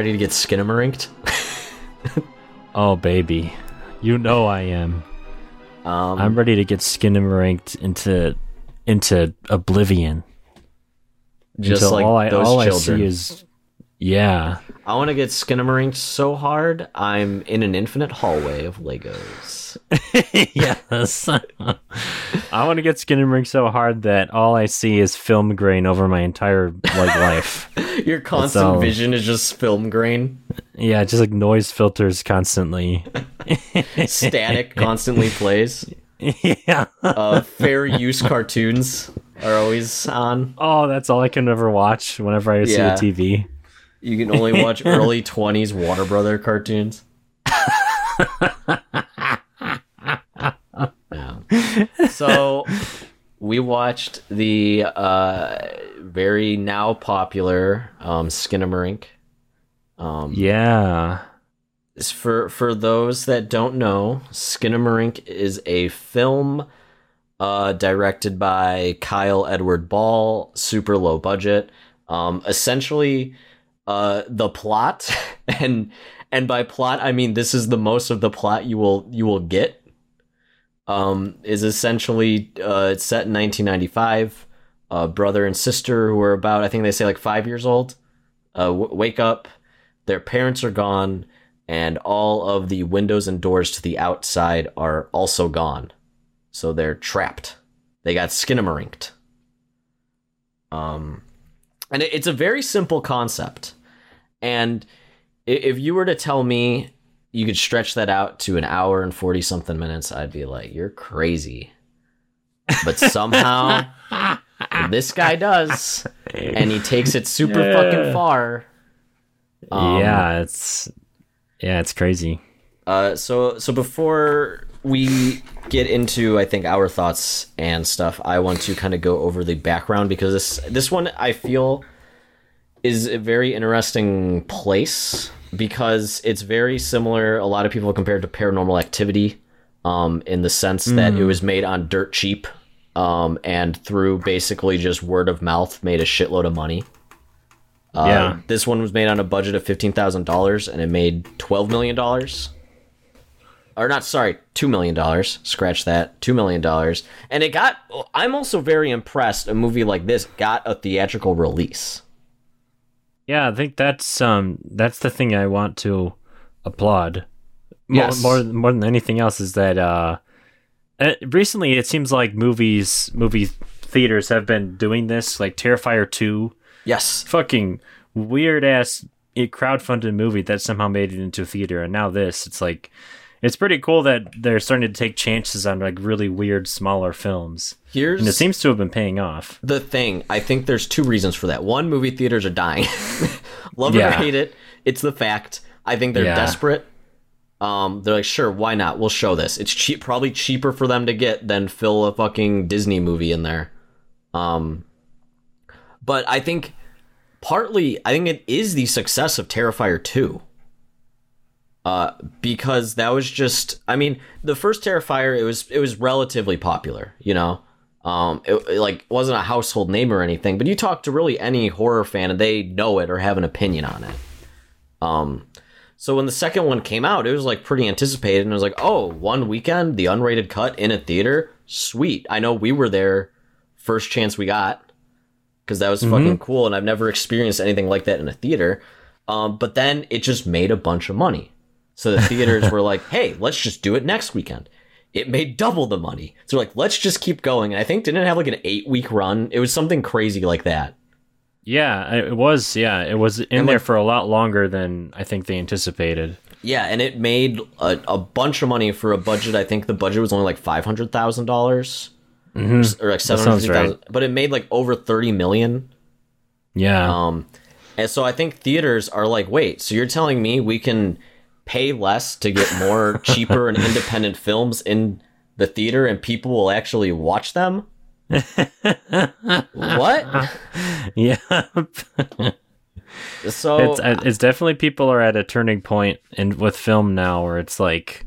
ready to get skinamarinked? Oh baby, you know I am. Um, I'm ready to get skinamarinked into into oblivion. just until like all I all children. I see is yeah. I want to get skinamarinked so hard I'm in an infinite hallway of Legos. yes. I want to get skinamarinked so hard that all I see is film grain over my entire like life. Your constant vision is just film grain, Yeah, just like noise filters constantly. static constantly plays. yeah. Uh, fair use cartoons are always on. Oh, that's all I can ever watch whenever I see Yeah. a TV. You can only watch early 20s Warner Brother cartoons. Yeah. So we watched the uh, very now popular um, Skinamarink. Um, Yeah. For for those that don't know, Skinamarink is a film uh, directed by Kyle Edward Ball, super low budget. Um, essentially, uh, the plot and and by plot I mean this is the most of the plot you will you will get. Um, is essentially uh, it's set in 1995. A brother and sister who are about I think they say like five years old. Uh, w- wake up, their parents are gone, and all of the windows and doors to the outside are also gone. So they're trapped. They got skinamarinked. Um, and it's a very simple concept. And if you were to tell me you could stretch that out to an hour and 40 something minutes, I'd be like, you're crazy. But somehow this guy does, and he takes it super Yeah. fucking far. Um, yeah, it's yeah, it's crazy. Uh, so so before we get into I think our thoughts and stuff, I want to kind of go over the background because this this one I feel is a very interesting place because it's very similar. A lot of people compared to Paranormal Activity, um, in the sense that it was made on dirt cheap, um, and through basically just word of mouth made a shitload of money. Uh, Yeah. This one was made on a budget of fifteen thousand dollars, and it made twelve million dollars. Or not, sorry, two million dollars. Scratch that, two million dollars. And it got. I'm also very impressed. A movie like this got a theatrical release. Yeah, I think that's um that's the thing I want to applaud. More, Yes. more more than anything else is that uh, uh recently it seems like movies movie theaters have been doing this like Terrifier 2 Yes, fucking weird ass crowdfunded movie that somehow made it into a theater and now this it's like it's pretty cool that they're starting to take chances on like really weird smaller films here's and it seems to have been paying off the thing. I think there's two reasons for that. One, movie theaters are dying. Love it or hate it, it's the fact. I think they're Yeah. desperate. Um, they're like, sure, why not? We'll show this. It's cheap, probably cheaper for them to get than fill a fucking Disney movie in there. Um, but I think partly, I think it is the success of Terrifier two. Uh, because that was just, I mean, the first Terrifier, it was it was relatively popular, you know. Um, it, it, like wasn't a household name or anything, but you talk to really any horror fan and they know it or have an opinion on it. Um, so when the second one came out, it was like pretty anticipated, and it was like, oh, one weekend, the unrated cut in a theater, sweet. I know we were there, first chance we got, because that was fucking cool, and I've never experienced anything like that in a theater. Um, but then it just made a bunch of money, so the theaters were like, hey, let's just do it next weekend. It made double the money, so like, let's just keep going. And I think didn't it have like an eight week run? It was something crazy like that. yeah it was yeah it was in And, there like- for a lot longer than i think they anticipated Yeah, and it made a, a bunch of money for a budget. I think the budget was only like five hundred thousand dollars, or like seven hundred thousand. But it made like over thirty million. yeah Um, and so I think theaters are like, wait, so you're telling me we can pay less to get more cheaper and independent films in the theater, and people will actually watch them? what? yeah So it's it's definitely people are at a turning point in with film now where it's like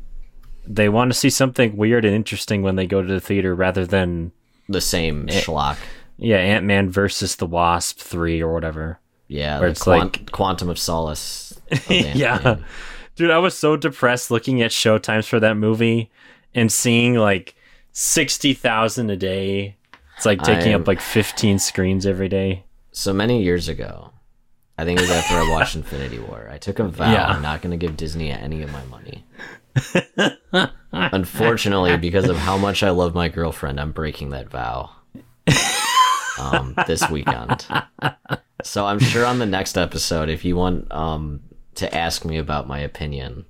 they want to see something weird and interesting when they go to the theater rather than the same eh, schlock. yeah ant-man versus the wasp 3 or whatever Yeah, Where it's quant- like- Quantum of Solace of yeah. Dude, I was so depressed looking at show times for that movie and seeing like 60,000 a day. It's like taking I'm- up like 15 screens every day. So many years ago, I think it was after I watched Infinity War. I took a vow Yeah. I'm not going to give Disney any of my money. Unfortunately, because of how much I love my girlfriend, I'm breaking that vow um, this weekend. So I'm sure on the next episode, if you want um, to ask me about my opinion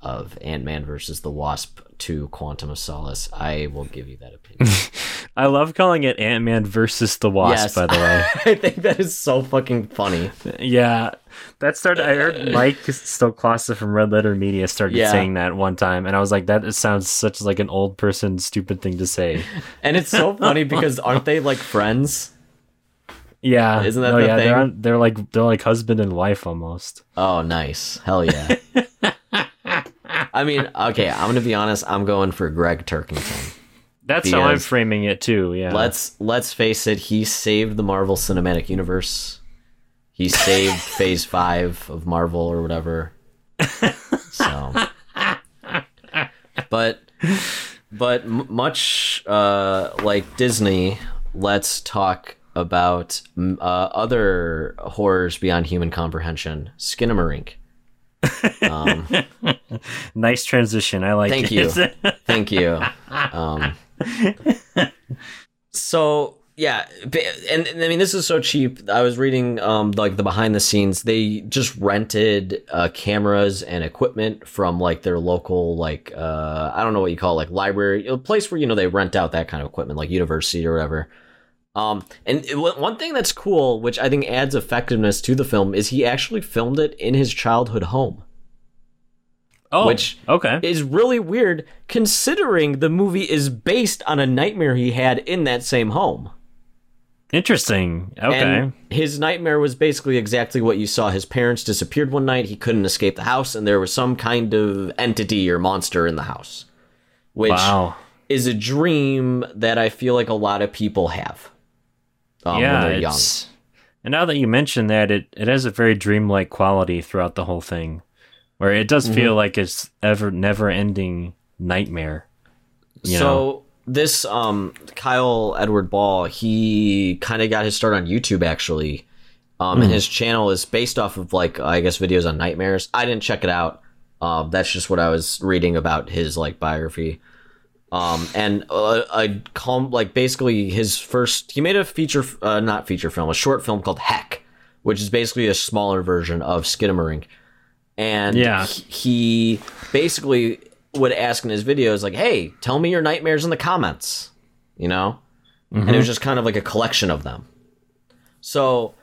of Ant Man versus the Wasp to Quantum of Solace, I will give you that opinion. I love calling it Ant Man versus the Wasp, by the way. I think that is so fucking funny. yeah. That started, I heard Mike Stoklasa from Red Letter Media started Yeah. saying that one time, and I was like, that sounds such like an old person stupid thing to say. And it's so funny because aren't they like friends? Yeah. Isn't that no, the yeah, They're, thing? on, they're like they're like husband and wife almost. Oh, nice. Hell yeah. I mean, okay, I'm going to be honest, I'm going for Gregg Turkington. That's how I'm framing it too. Yeah. Let's let's face it, he saved the Marvel Cinematic Universe. He saved Phase 5 of Marvel or whatever. So But but much uh like Disney, let's talk about mm, uh, other horrors beyond human comprehension. Skinamarink. Um, nice transition. I like Thank it. Thank you. Um, so yeah, and, and I mean this is so cheap. I was reading um like the behind the scenes. They just rented uh, cameras and equipment from like their local like uh I don't know what you call it, like library, a place where you know they rent out that kind of equipment, like university or whatever. Um, and it, one thing that's cool, which I think adds effectiveness to the film, is he actually filmed it in his childhood home oh, Which- okay. is really weird considering the movie is based on a nightmare he had in that same home. Interesting. Okay. And his nightmare was basically exactly what you saw. His parents disappeared one night, he couldn't escape the house, and there was some kind of entity or monster in the house. Which wow. is a dream that I feel like a lot of people have. Um, yeah. when they're young. And now that you mention that, it it has a very dreamlike quality throughout the whole thing, where it does Mm-hmm. feel like it's ever never ending nightmare. So know? this um Kyle Edward Ball, he kind of got his start on YouTube actually. Um, and his channel is based off of like I guess videos on nightmares. I didn't check it out. Um, that's just what I was reading about his like biography. Um, and uh, I call him like basically his first. He made a feature, uh, not feature film, a short film called Heck, which is basically a smaller version of Skidamarink. And Yeah. he, basically would ask in his videos like, "Hey, tell me your nightmares in the comments," you know, and it was just kind of like a collection of them. So.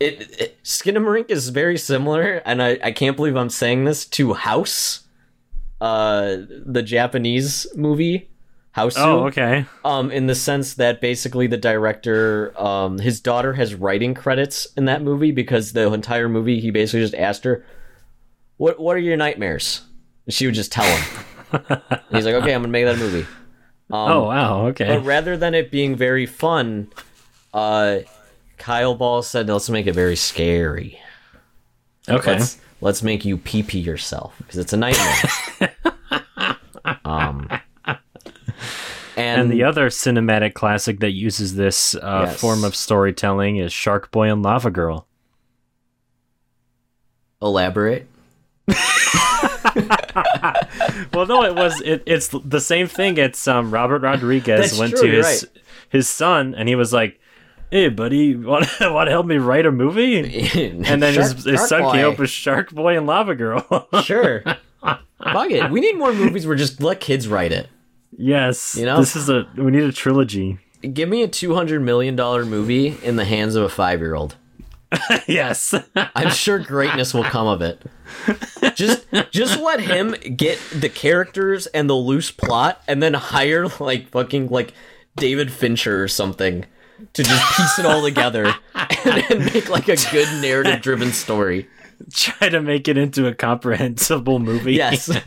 It, it Skinamarink is very similar, and I, I can't believe I'm saying this to House, uh, the Japanese movie House. Oh, okay. Um, in the sense that basically the director, um, his daughter has writing credits in that movie because the entire movie he basically just asked her, "What What are your nightmares?" And she would just tell him. He's like, "Okay, I'm gonna make that a movie." Um, oh wow. Okay. but rather than it being very fun, uh, Kyle Ball said, "Let's make it very scary. okay. Let's let's make you pee pee yourself because it's a nightmare." um, and, And the other cinematic classic that uses this uh, Yes. form of storytelling is Shark Boy and Lava Girl. elaborate. Well, no, it was it, it's the same thing. It's um, Robert Rodriguez That's went true, to his his son, and he was like, "Hey, buddy, want to help me write a movie?" And then his, his son came up with Shark Boy and Lava Girl. sure. Fuck it. We need more movies where just let kids write it. Yes, You know? this is a we need a trilogy. Give me a two hundred million dollar movie in the hands of a five year old. yes, I'm sure greatness will come of it. Just just let him get the characters and the loose plot and then hire like fucking like David Fincher or something to just piece it all together and then make like a good narrative driven story. try to make it into a comprehensible movie. Yes.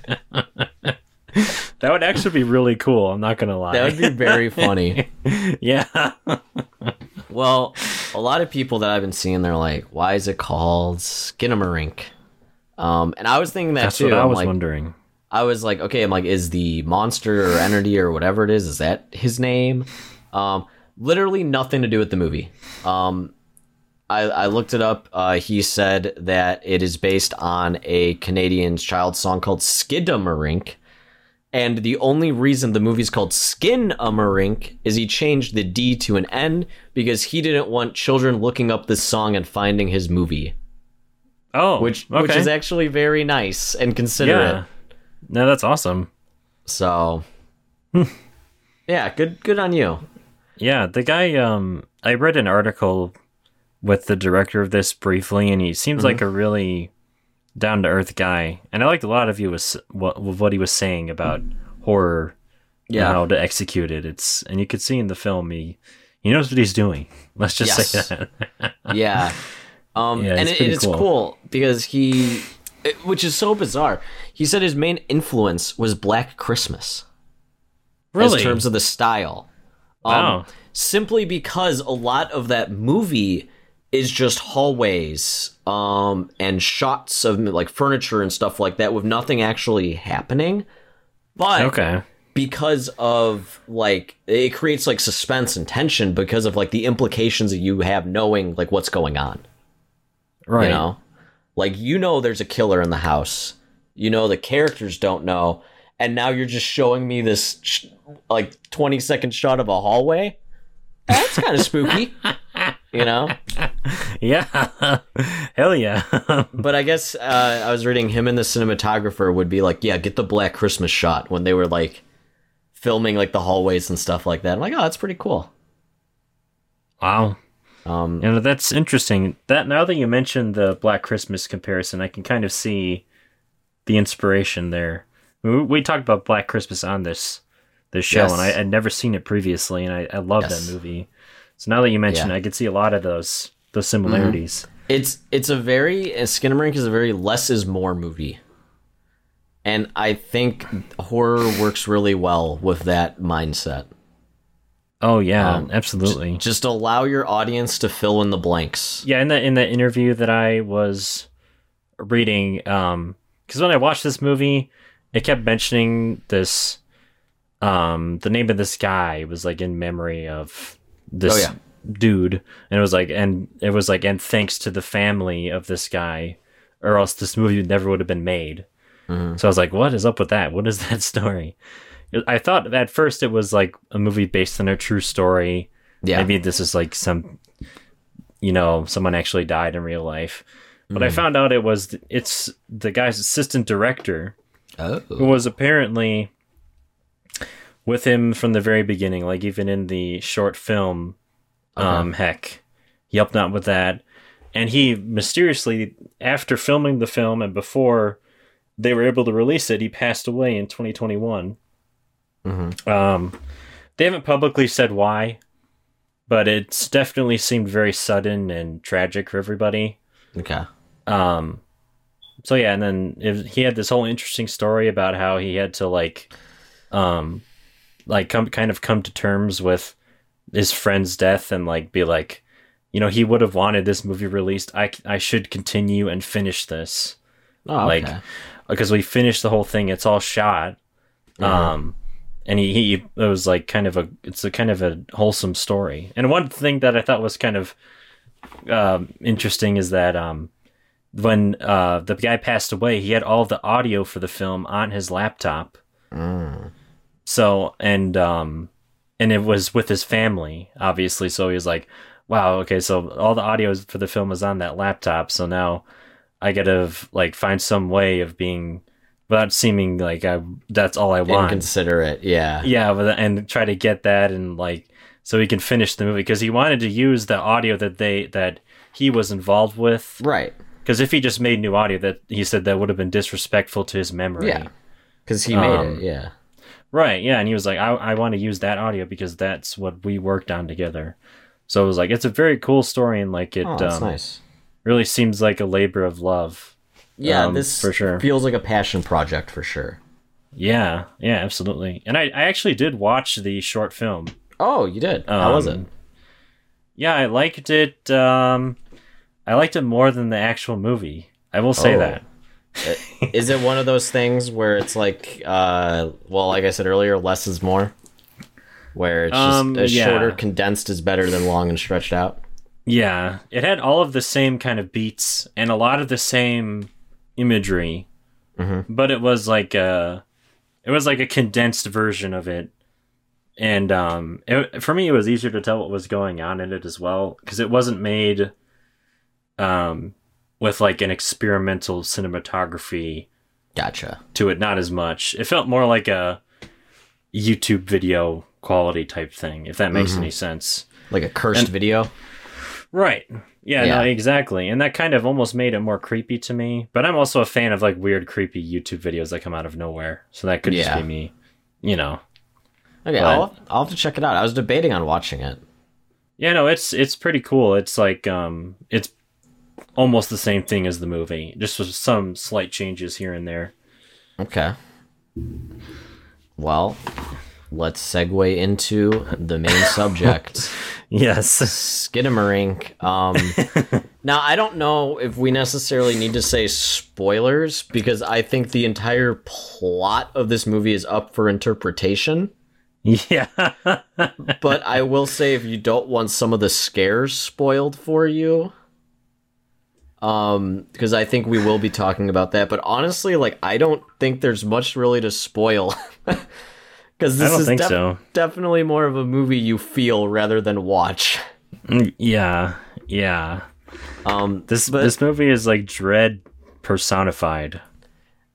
that would actually be really cool. I'm not gonna lie. That would be very funny. yeah. Well, a lot of people that I've been seeing, they're like, "Why is it called Skinamarink?" Um, and I was thinking that That's too. what I was like, wondering. I was like, okay, I'm like, is the monster or entity or whatever it is, is that his name? Um, literally nothing to do with the movie. Um, I, I looked it up. Uh, he said that it is based on a Canadian child song called Skidamarink. And the only reason the movie's called Skinamarink is he changed the D to an N because he didn't want children looking up this song and finding his movie, Oh, which okay. which is actually very nice and considerate. yeah. No, that's awesome. So, yeah, good good on you. Yeah, the guy. Um, I read an article with the director of this briefly, and he seems Mm-hmm. like a really down to earth guy. And I liked a lot of you was what what he was saying about horror, and Yeah. how to execute it. It's and you could see in the film he he knows what he's doing. Let's just say that. yeah. Um, Yeah, and it's it, it's cool. cool. because he, it- which is so bizarre. He said his main influence was Black Christmas really? in terms of the style. Um, Wow. Simply because a lot of that movie is just hallways um, and shots of like furniture and stuff like that with nothing actually happening. But okay. because of like it creates like suspense and tension because of like the implications that you have knowing like what's going on. Right. You know, like you know there's a killer in the house. You know the characters don't know, and now you're just showing me this sh- like 20 second shot of a hallway. That's kind of spooky. You know, Yeah. Hell yeah. but I guess uh, I was reading him and the cinematographer would be like, yeah, get the Black Christmas shot when they were like filming like the hallways and stuff like that. I'm like, oh, that's pretty cool. wow. Um, You know, that's interesting. That now that you mentioned the Black Christmas comparison, I can kind of see the inspiration there. We, we talked about Black Christmas on this this show, Yes. and I had never seen it previously, and I, I love Yes. that movie. So now that you mention, Yeah. it, I could see a lot of those those similarities. It's it's a very uh, Skinamarink is a very less is more movie, and I think horror works really well with that mindset. Oh yeah, Um, absolutely. Just allow your audience to fill in the blanks. Yeah, in the in the interview that I was reading, um, because when I watched this movie, it kept mentioning this, um, the name of this guy was like in memory of this Oh, yeah. dude, and it was like, and it was like, and thanks to the family of this guy, or else this movie never would have been made. Mhm. So I was like, what is up with that? What is that story? I thought at first it was like a movie based on a true story. Yeah, Maybe this is like some, you know, someone actually died in real life. But I found out it was it's the guy's assistant director who oh, was apparently with him from the very beginning. Like even in the short film, um, heck, he helped out with that. And he mysteriously, after filming the film and before they were able to release it, he passed away in 2021. Mhm. Um, they haven't publicly said why, but it's definitely seemed very sudden and tragic for everybody. okay, Um, so yeah, and then if, he had this whole interesting story about how he had to like, um, like come kind of come to terms with his friend's death and like be like, you know, he would have wanted this movie released. I I should continue and finish this oh, like because we finished the whole thing. It's all shot. Mhm. Um, and he, he it was like kind of a it's a kind of a wholesome story. And one thing that I thought was kind of um, interesting is that um, when uh, the guy passed away, he had all the audio for the film on his laptop. Mm. So and um, and it was with his family, obviously. So he was like, "Wow, okay, so all the audio for the film is on that laptop. So now I gotta like find some way of being." Without seeming like I, that's all I want inconsiderate. Yeah, yeah but, and try to get that and like so he can finish the movie because he wanted to use the audio that they that he was involved with right. because if he just made new audio that he said that would have been disrespectful to his memory Yeah, because he made Um, it. Yeah, right yeah and he was like i, I want to use that audio because that's what we worked on together so it was like it's a very cool story and like it oh, that's um, nice. really seems like a labor of love Yeah, um, this for sure. feels like a passion project for sure. yeah yeah absolutely and i, I actually did watch the short film Oh, you did. How was it? Um, Yeah, I liked it. Um, I liked it more than the actual movie. I will say Oh. that is it one of those things where it's like, uh, well, like I said earlier, less is more, where it's just Um, a yeah. shorter, condensed is better than long and stretched out. Yeah, it had all of the same kind of beats and a lot of the same imagery, Mhm. but it was like a, it was like a condensed version of it. And um, it, for me, it was easier to tell what was going on in it as well because it wasn't made, um, with like an experimental cinematography Gotcha. to it. Not as much. It felt more like a YouTube video quality type thing, if that makes Mhm. any sense. Like a cursed And- video. Right. Yeah, Yeah. no, exactly. And that kind of almost made it more creepy to me. But I'm also a fan of like weird, creepy YouTube videos that come out of nowhere. So that could Yeah. just be me, you know. Okay, But- I'll, I'll have to check it out. I was debating on watching it. Yeah, no, it's it's pretty cool. It's like um it's almost the same thing as the movie, just with some slight changes here and there. Okay. Well, let's segue into the main subject. Yes. Skinamarink. Um, now, I don't know if we necessarily need to say spoilers because I think the entire plot of this movie is up for interpretation. yeah. But I will say, if you don't want some of the scares spoiled for you, um, because I think we will be talking about that. But honestly, like, I don't think there's much really to spoil. Because I this don't is think def- so. definitely more of a movie you feel rather than watch. Mm, Yeah. Yeah. Um, This But- this movie is like dread personified.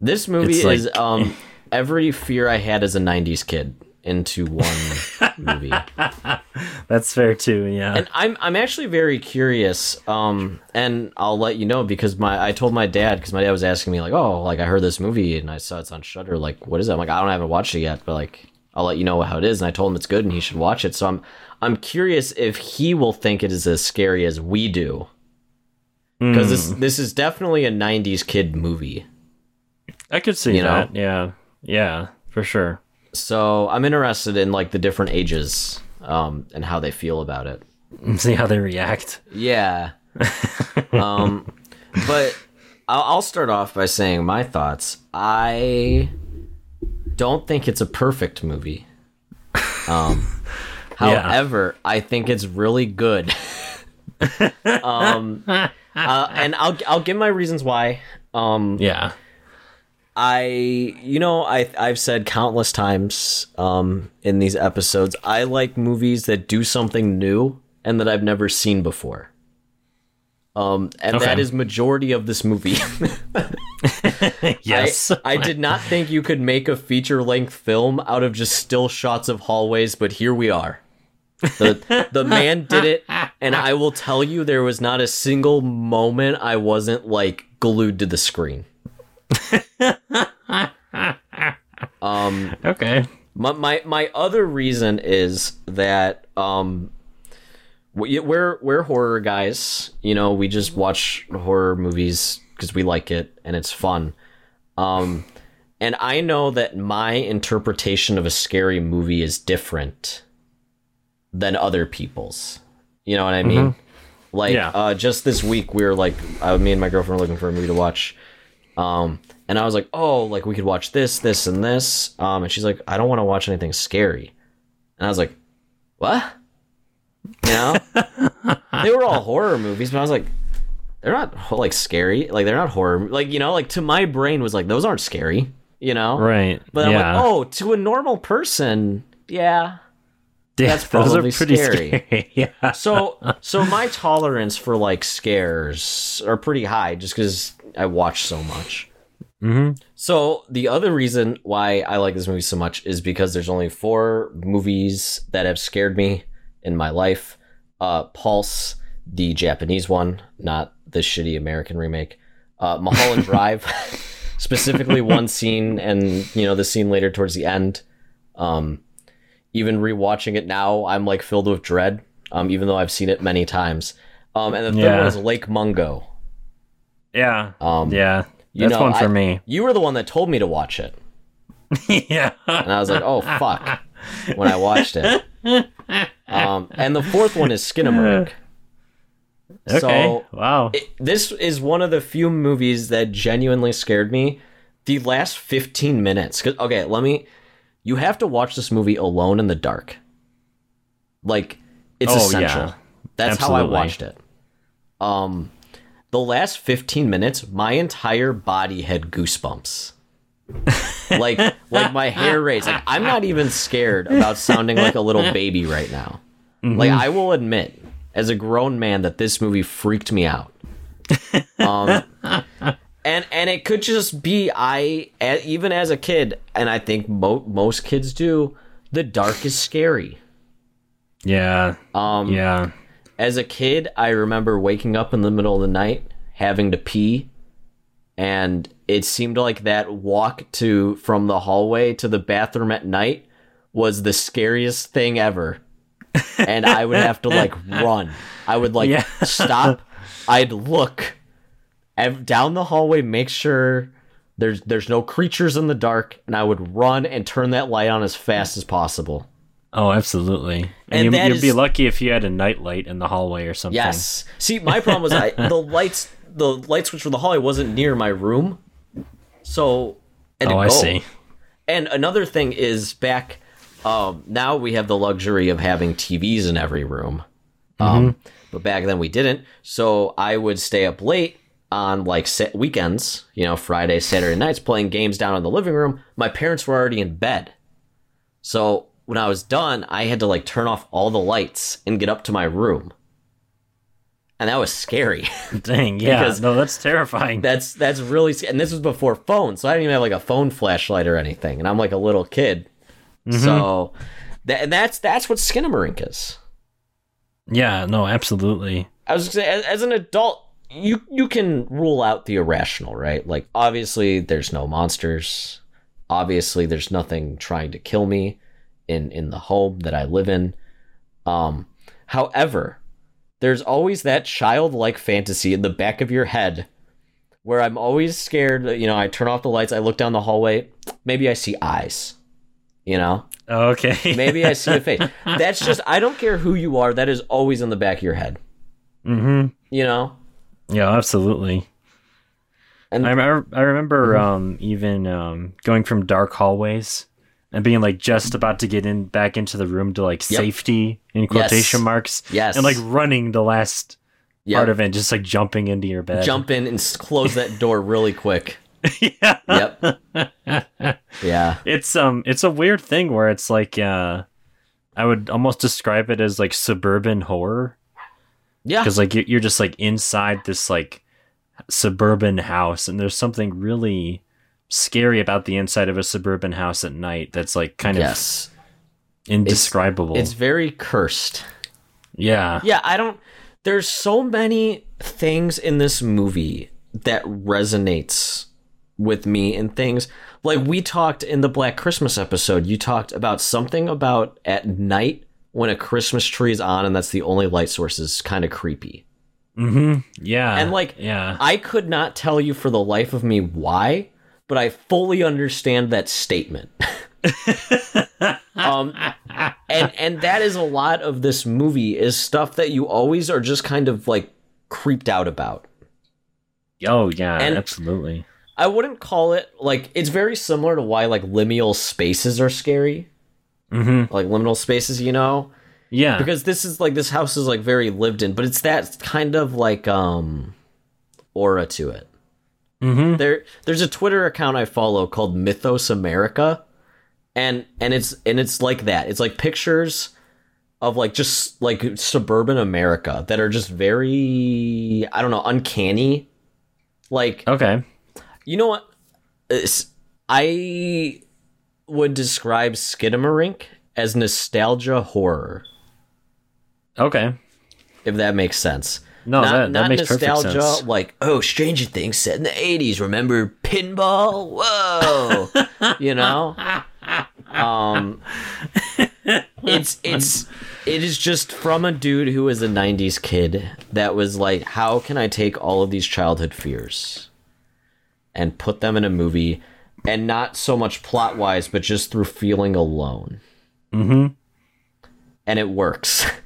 This movie It's is like- um every fear I had as a '90s kid into one movie, That's fair too, yeah. and I'm I'm actually very curious. Um, and I'll let you know because my I told my dad because my dad was asking me like, oh, like I heard this movie and I saw it's on Shudder. Like, what is it? I'm like, I don't I haven't watched it yet, but like I'll let you know how it is. And I told him it's good and he should watch it. So I'm I'm curious if he will think it is as scary as we do because this Mm, this is definitely a '90s kid movie. I could see you know? that. Yeah. Yeah, for sure. So I'm interested in like the different ages um, and how they feel about it. See how they react. Yeah. um, but I'll, I'll start off by saying my thoughts. I don't think it's a perfect movie. Um, Yeah. however, I think it's really good. um, uh, and I'll I'll give my reasons why. Um, Yeah. I, you know, I I've said countless times um, in these episodes, I like movies that do something new and that I've never seen before. Um, and Okay. that is majority of this movie. yes. I, I did not think you could make a feature length film out of just still shots of hallways, but here we are. The the man did it, and I will tell you there was not a single moment I wasn't like glued to the screen. um okay. my, my my other reason is that um we- we're we're horror guys. You know we just watch horror movies because we like it and it's fun. Um and i know that my interpretation of a scary movie is different than other people's. You know what i mean? Like Yeah. uh just this week we were like uh, me and my girlfriend were looking for a movie to watch um, and I was like, oh, like we could watch this, this, and this. Um, and she's like, I don't want to watch anything scary. And I was like, what? You know? they were all horror movies, but I was like, they're not like scary. Like they're not horror. Like you know, like to my brain was like, those aren't scary. You know? Right. But I'm like, oh, to a normal person, yeah. That's probably pretty scary. scary. yeah. So, so my tolerance for like scares are pretty high, just because I watch so much. hmm So the other reason why I like this movie so much is because there's only four movies that have scared me in my life. Uh, Pulse, the Japanese one, not the shitty American remake. Uh, Mulholland Drive, specifically one scene, and you know the scene later towards the end. Um, even rewatching it now, I'm like filled with dread. Um, even though I've seen it many times. Um, and the third Yeah. one is Lake Mungo. Yeah. Um, Yeah. you That's know, one for I- me. You were the one that told me to watch it. yeah. and I was like, "Oh fuck!" when I watched it. Um, and the fourth one is Skinamarink. Okay. So wow. it, this is one of the few movies that genuinely scared me. The last 15 minutes. okay, let me. You have to watch this movie alone in the dark. Like, it's Oh, essential. yeah. That's how I watched it. Um, the last 15 minutes, my entire body had goosebumps. like, like my hair raised. Like, I'm not even scared about sounding like a little baby right now. Like, I will admit, as a grown man, that this movie freaked me out. Um, and and it could just be I even as a kid, and I think mo- most kids do. The dark is scary. yeah. Um, Yeah. as a kid, I remember waking up in the middle of the night, having to pee, and it seemed like that walk to from the hallway to the bathroom at night was the scariest thing ever. And I would have to like run. I would like Yeah. stop. I'd look ev- down the hallway, make sure there's there's no creatures in the dark, and I would run and turn that light on as fast as possible. Oh, absolutely. And And, you, that you'd be lucky if you had a night light in the hallway or something. Yes. See, my problem was I the lights the light switch for the hallway wasn't near my room, so and Oh, I see. And another thing is back um, now we have the luxury of having TVs in every room, um, Mm-hmm. but back then we didn't. So I would stay up late on like sa- weekends, you know, Friday, Saturday nights, playing games down in the living room. My parents were already in bed, so when I was done, I had to like turn off all the lights and get up to my room. And that was scary. Dang, yeah. Because- no, that's terrifying. that's that's really sc- and this was before phones, so I didn't even have like a phone flashlight or anything, and I'm like a little kid. Mm-hmm. So that and that's that's what Skinamarink is. yeah, no, absolutely. I was gonna say, as, as an adult, you you can rule out the irrational, right? Like obviously, there's no monsters. Obviously, there's nothing trying to kill me in in the home that I live in. Um, however, there's always that childlike fantasy in the back of your head where I'm always scared. You know, I turn off the lights, I look down the hallway, maybe I see eyes. You know, Okay. maybe I see a face. That's just I don't care who you are. That is always in the back of your head. mm-hmm. You know, Yeah, absolutely. And- I remember, I remember um, even um, going from dark hallways and being like just about to get in back into the room to like Yep. safety in quotation Yes. marks, yes, and like running the last Yep. part of it, just like jumping into your bed. jump in and close that door really quick. yeah. Yep. Yeah. It's um, it's a weird thing where it's like uh, I would almost describe it as like suburban horror. Yeah. because like you- you're just like inside this like suburban house and there's something really scary about the inside of a suburban house at night that's like kind Yes. of indescribable It's very cursed. yeah Yeah, I don't there's so many things in this movie that resonates with me and things like we talked in the Black Christmas episode, you talked about something about at night when a Christmas tree is on and that's the only light source is kind of creepy. mm-hmm yeah And, like, yeah I could not tell you for the life of me why, but I fully understand that statement. um, and and that is a lot of this movie is stuff that you always are just kind of like creeped out about. oh yeah and- absolutely I wouldn't call it like it's very similar to why like liminal spaces are scary, mm-hmm like liminal spaces, you know, yeah because this is like this house is like very lived in, but it's that kind of like um aura to it. mm-hmm there there's a Twitter account I follow called Mythos America, and and it's and it's like that. It's like pictures of like just like suburban America that are just very I don't know uncanny. Like okay you know what, It's- I would describe Skidamarink as nostalgia horror, okay. If that makes sense. no not, that, that not makes perfect nostalgia sense. like oh stranger things set in the 80s remember pinball? Whoa. You know? Um it's it's it is just from a dude who was a 90s kid that was like how can i take all of these childhood fears and put them in a movie and not so much plot wise but just through feeling alone mm-hmm and it works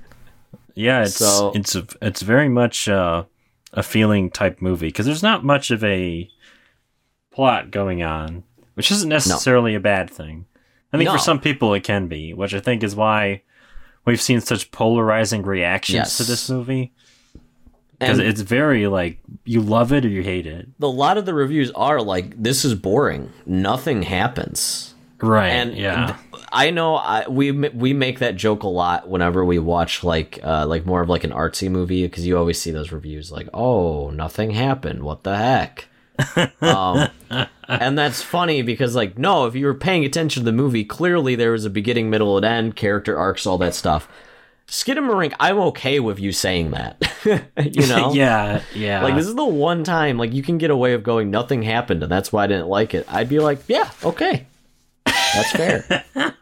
Yeah, it's So- it's a, it's very much uh, a feeling type movie because there's not much of a plot going on, which isn't necessarily a bad thing. I think No. for some people it can be, which I think is why we've seen such polarizing reactions Yes. to this movie because it's very like you love it or you hate it. a lot of the reviews are like, "This is boring. Nothing happens." Right. And yeah. I know I, we we make that joke a lot whenever we watch like uh, like more of like an artsy movie because you always see those reviews like, "Oh, nothing happened. What the heck." um, and that's funny because like no, if you were paying attention to the movie, clearly there was a beginning, middle, and end, character arcs, all that stuff. Skidamarink, I'm okay with you saying that. you know, yeah. Yeah. like this is the one time like you can get away with going nothing happened and that's why I didn't like it. I'd be like, yeah, okay, that's fair.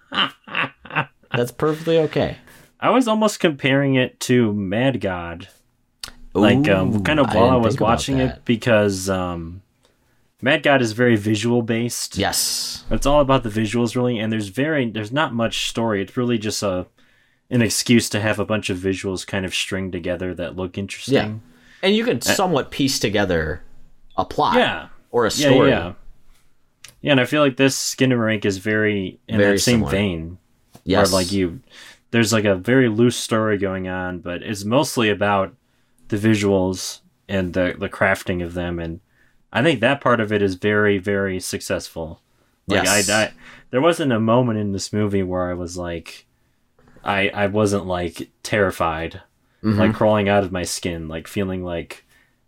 that's perfectly okay. I was almost comparing it to Mad God. like um, kind of while I, didn't was watching it because um, Mad God is very visual based. Yes, It's all about the visuals really, and there's very there's not much story. It's really just a an excuse to have a bunch of visuals kind of string together that look interesting. Yeah. and you can uh, somewhat piece together a plot, Yeah. or a story. yeah. Yeah, and I feel like this Skinamarink is very in Very that same similar. vein. Yes, Where like you there's like a very loose story going on, but it's mostly about the visuals and the the crafting of them and I think that part of it is very, very successful. Like Yes. I, I there wasn't a moment in this movie where I was like I I wasn't like terrified. Mm-hmm. Like crawling out of my skin, like feeling like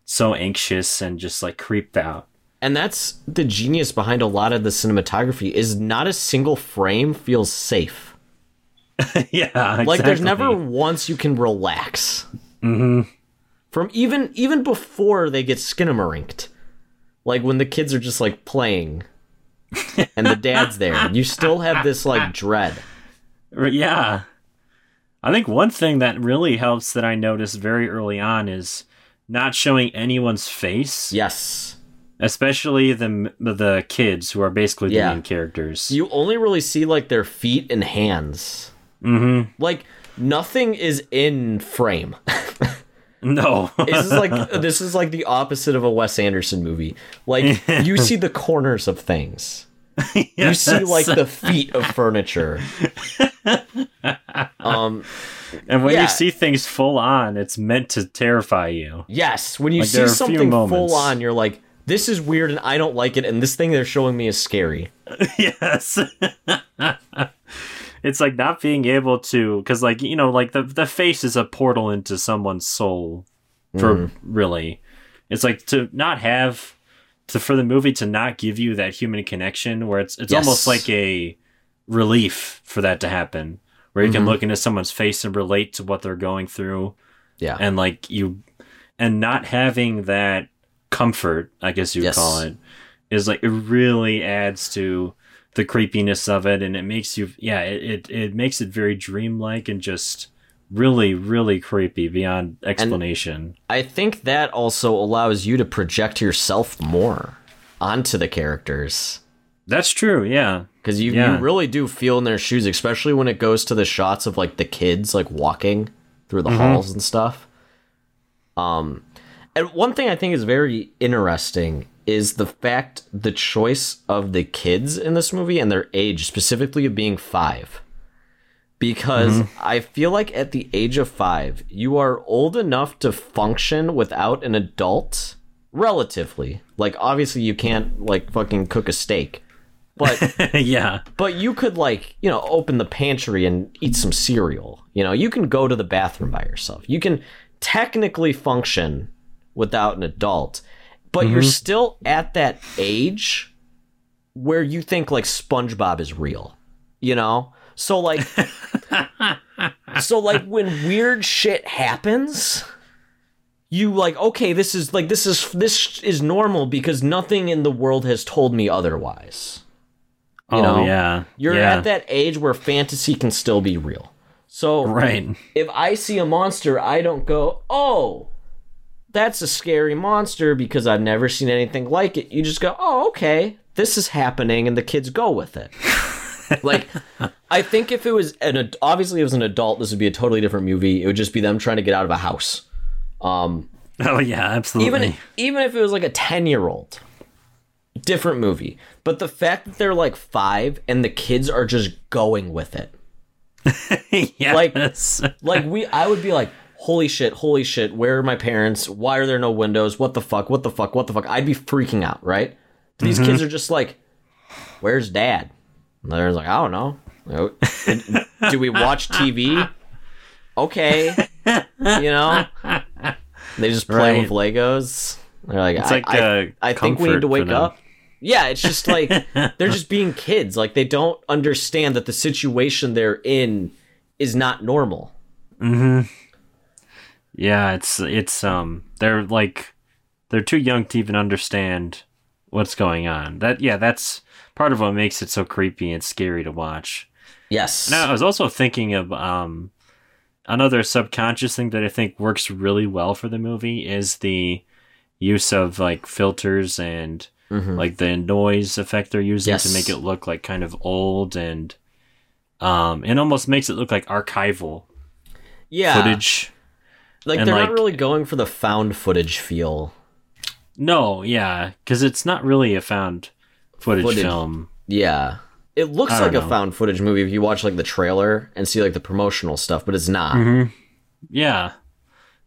so anxious and just like creeped out. and that's the genius behind a lot of the cinematography. Is not a single frame feels safe. yeah, Like there's never once you can relax. Mm-hmm. From even even before they get skinamarinked, like when the kids are just like playing, and the dad's there, you still have this like dread. Yeah. I think one thing that really helps that I noticed very early on is not showing anyone's face, Yes, especially the the kids who are basically the Yeah. main characters. you only really see like their feet and hands. mm-hmm. Like nothing is in frame. No. This is like this is like the opposite of a Wes Anderson movie. Like you see the corners of things. You see like the feet of furniture. Um and when yeah. you see things full on, it's meant to terrify you. yes, when you Like, see are a few something full on, you're like, this is weird and I don't like it, and this thing they're showing me is scary. yes. it's like not being able to because like you know like the the face is a portal into someone's soul for Mm-hmm. really it's like to not have to for the movie to not give you that human connection where it's it's Yes. almost like a relief for that to happen where you Mm-hmm. can look into someone's face and relate to what they're going through Yeah. and like you and not having that comfort i guess you would Yes. call it is like it really adds to the creepiness of it and it makes you yeah it, it, it makes it very dreamlike and just really really creepy beyond explanation I think that also allows you to project yourself more onto the characters. that's true yeah Because you, Yeah. you really do feel in their shoes, especially when it goes to the shots of like the kids like walking through the halls and stuff. Um, and one thing I think is very interesting is the fact the choice of the kids in this movie and their age, specifically of being five. Because mm-hmm. I feel like at the age of five, you are old enough to function without an adult, relatively. Like, obviously, you can't like fucking cook a steak, but yeah but you could like, you know, open the pantry and eat some cereal. You know, you can go to the bathroom by yourself. You can technically function without an adult, but you're mm-hmm. still at that age where you think like SpongeBob is real. You know? So like So like when weird shit happens, you like okay, this is like this is this is normal because nothing in the world has told me otherwise. oh know, yeah You're yeah. at that age where fantasy can still be real. So right if I see a monster, I don't go, "Oh, that's a scary monster" because I've never seen anything like it. You just go, "Oh, okay, this is happening," and the kids go with it. like I think if it was an ad- obviously it was an adult, this would be a totally different movie. It would just be them trying to get out of a house. Um, Oh yeah, absolutely. even even if it was like a 10 year old different movie but the fact that they're like five and the kids are just going with it like- yes. like we i would be like holy shit holy shit where are my parents why are there no windows what the fuck what the fuck what the fuck i'd be freaking out right these kids are just like where's dad they're like i don't know. Do we watch tv okay. You know? They just play with legos. They're like It's I, like, I, uh, I think we need to wake up. Yeah it's just like they're just being kids. Like they don't understand that the situation they're in is not normal. Yeah, it's it's um they're like they're too young to even understand what's going on. That yeah, that's part of what makes it so creepy and scary to watch. yes Now, I was also thinking of um another subconscious thing that I think works really well for the movie is the use of like filters and Mhm. like the noise effect they're using Yes. to make it look like kind of old and um it almost makes it look like archival yeah footage. like and, they're like- not really going for the found footage feel No, yeah, because it's not really a found footage, Footage. film. yeah it looks like don't a found footage movie if you watch like the trailer and see like the promotional stuff but it's not Mm-hmm. Yeah,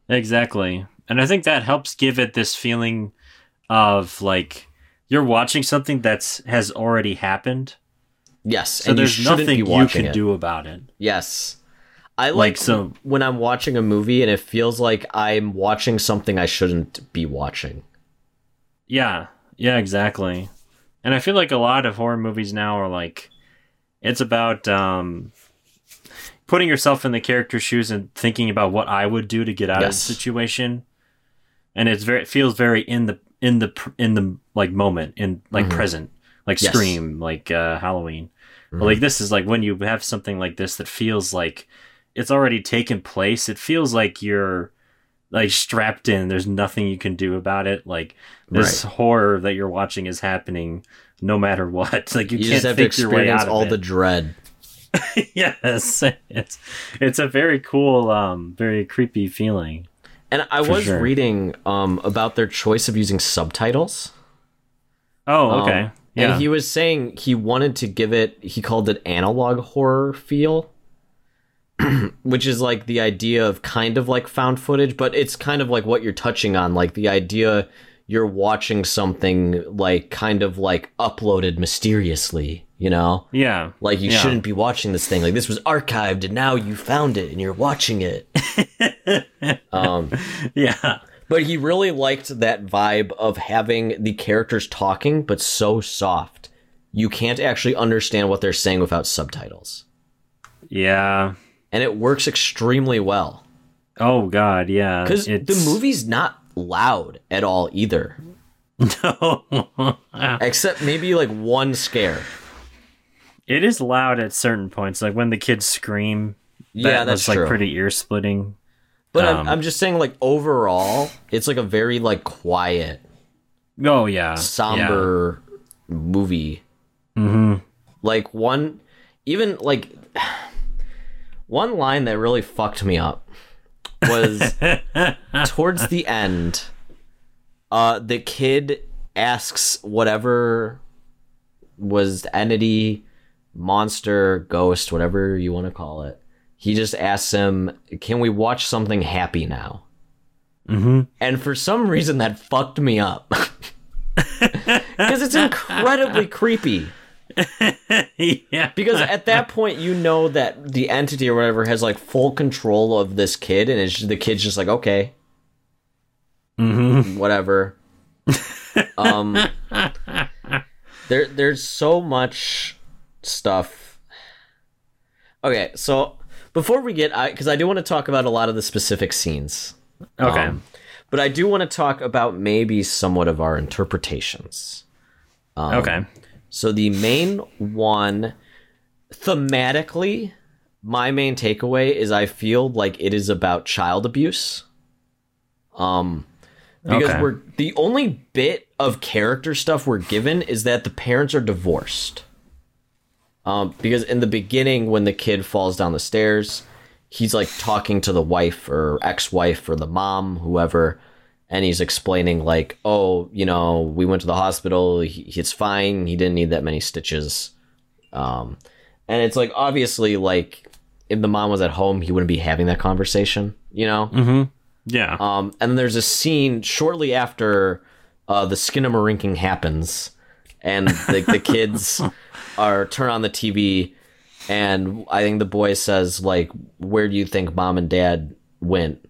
exactly. And I think that helps give it this feeling of like you're watching something that's has already happened. yes So there's nothing you can it. do about it. yes i like, Like, so- when i'm watching a movie and it feels like i'm watching something i shouldn't be watching Yeah, yeah, exactly. And I feel like a lot of horror movies now are like it's about um putting yourself in the character's shoes and thinking about what I would do to get out of Yes. the situation. And it's very it feels very in the in the in the like moment in like present, like Yes. Scream, like uh Halloween. But like this is like when you have something like this that feels like it's already taken place. It feels like you're like strapped in. There's nothing you can do about it. Like this horror that you're watching is happening no matter what. Like you, you can't just have to think your way out of all it. the dread yes, it's it's a very cool, um, very creepy feeling. and i was sure. reading um about their choice of using subtitles Oh, Um, okay, yeah, And he was saying he wanted to give it, he called it analog horror feel, which is like the idea of kind of like found footage, but it's kind of like what you're touching on, like the idea you're watching something like kind of like uploaded mysteriously, you know? yeah, Like you Yeah. shouldn't be watching this thing. Like this was archived and now you found it and you're watching it. um yeah, but he really liked that vibe of having the characters talking, but so soft. You can't actually understand what they're saying without subtitles. yeah. And it works extremely well. Oh God, yeah. Because the movie's not loud at all either. No. Except maybe like one scare. it is loud at certain points, like when the kids scream. That Yeah, that's was like true. pretty ear splitting. But um, I'm, I'm just saying, like, overall, it's like a very, like, quiet, Oh yeah, somber movie. Mm-hmm. Like, one, even, like, one line that really fucked me up was towards the end, uh, the kid asks whatever was entity, monster, ghost, whatever you want to call it. He just asks him, "Can we watch something happy now?" Mm-hmm. And for some reason, that fucked me up because it's incredibly creepy. yeah. Because at that point, you know that the entity or whatever has like full control of this kid, and it's the kid's just like, okay, Mm-hmm. whatever. um, there, there's so much stuff. Okay, so before we get, I because I, do want to talk about a lot of the specific scenes. Okay. Um, but I do want to talk about maybe somewhat of our interpretations. Um, okay. So the main one, thematically, my main takeaway is I feel like it is about child abuse. Um, because Okay. we're the only bit of character stuff we're given is that the parents are divorced. Um, because in the beginning, when the kid falls down the stairs, he's like talking to the wife or ex-wife or the mom, whoever, and he's explaining like, "Oh, you know, we went to the hospital. He, he's fine. He didn't need that many stitches." Um, and it's like obviously like if the mom was at home, he wouldn't be having that conversation, you know. Mm-hmm. Yeah. Um, and there's a scene shortly after uh, the Skinamarink happens, and the, the kids are turn on the TV, and I think the boy says like, "Where do you think mom and dad went?"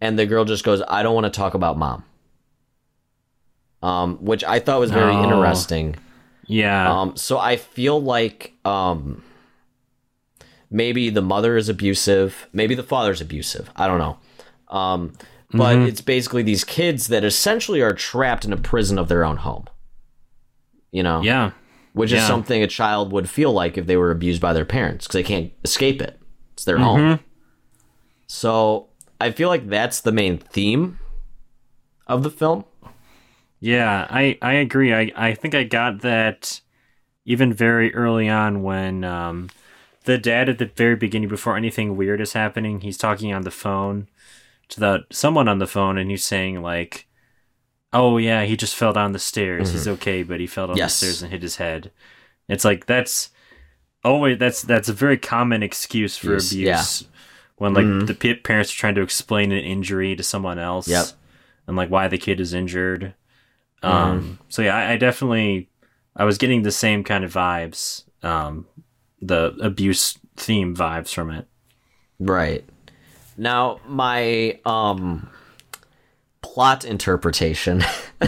And the girl just goes, "I don't want to talk about mom." Um, which I thought was very Oh. interesting. yeah. Um, so I feel like um, maybe the mother is abusive, maybe the father's abusive. I don't know. Um, but Mm-hmm. it's basically these kids that essentially are trapped in a prison of their own home. You know, yeah. which is something a child would feel like if they were abused by their parents because they can't escape it. It's their home. Mm-hmm. So I feel like that's the main theme of the film. Yeah, I, I agree. I, I think I got that even very early on when um, the dad at the very beginning, before anything weird is happening, he's talking on the phone to the someone on the phone, and he's saying like, "Oh yeah, he just fell down the stairs. He's okay, but he fell down Yes. the stairs and hit his head." It's like that's always that's that's a very common excuse for abuse yeah. When like the pa- parents are trying to explain an injury to someone else Yep. and like why the kid is injured. Mm-hmm. Um, so yeah, I, I definitely I was getting the same kind of vibes, um, the abuse theme vibes from it. Right. Now, my um plot interpretation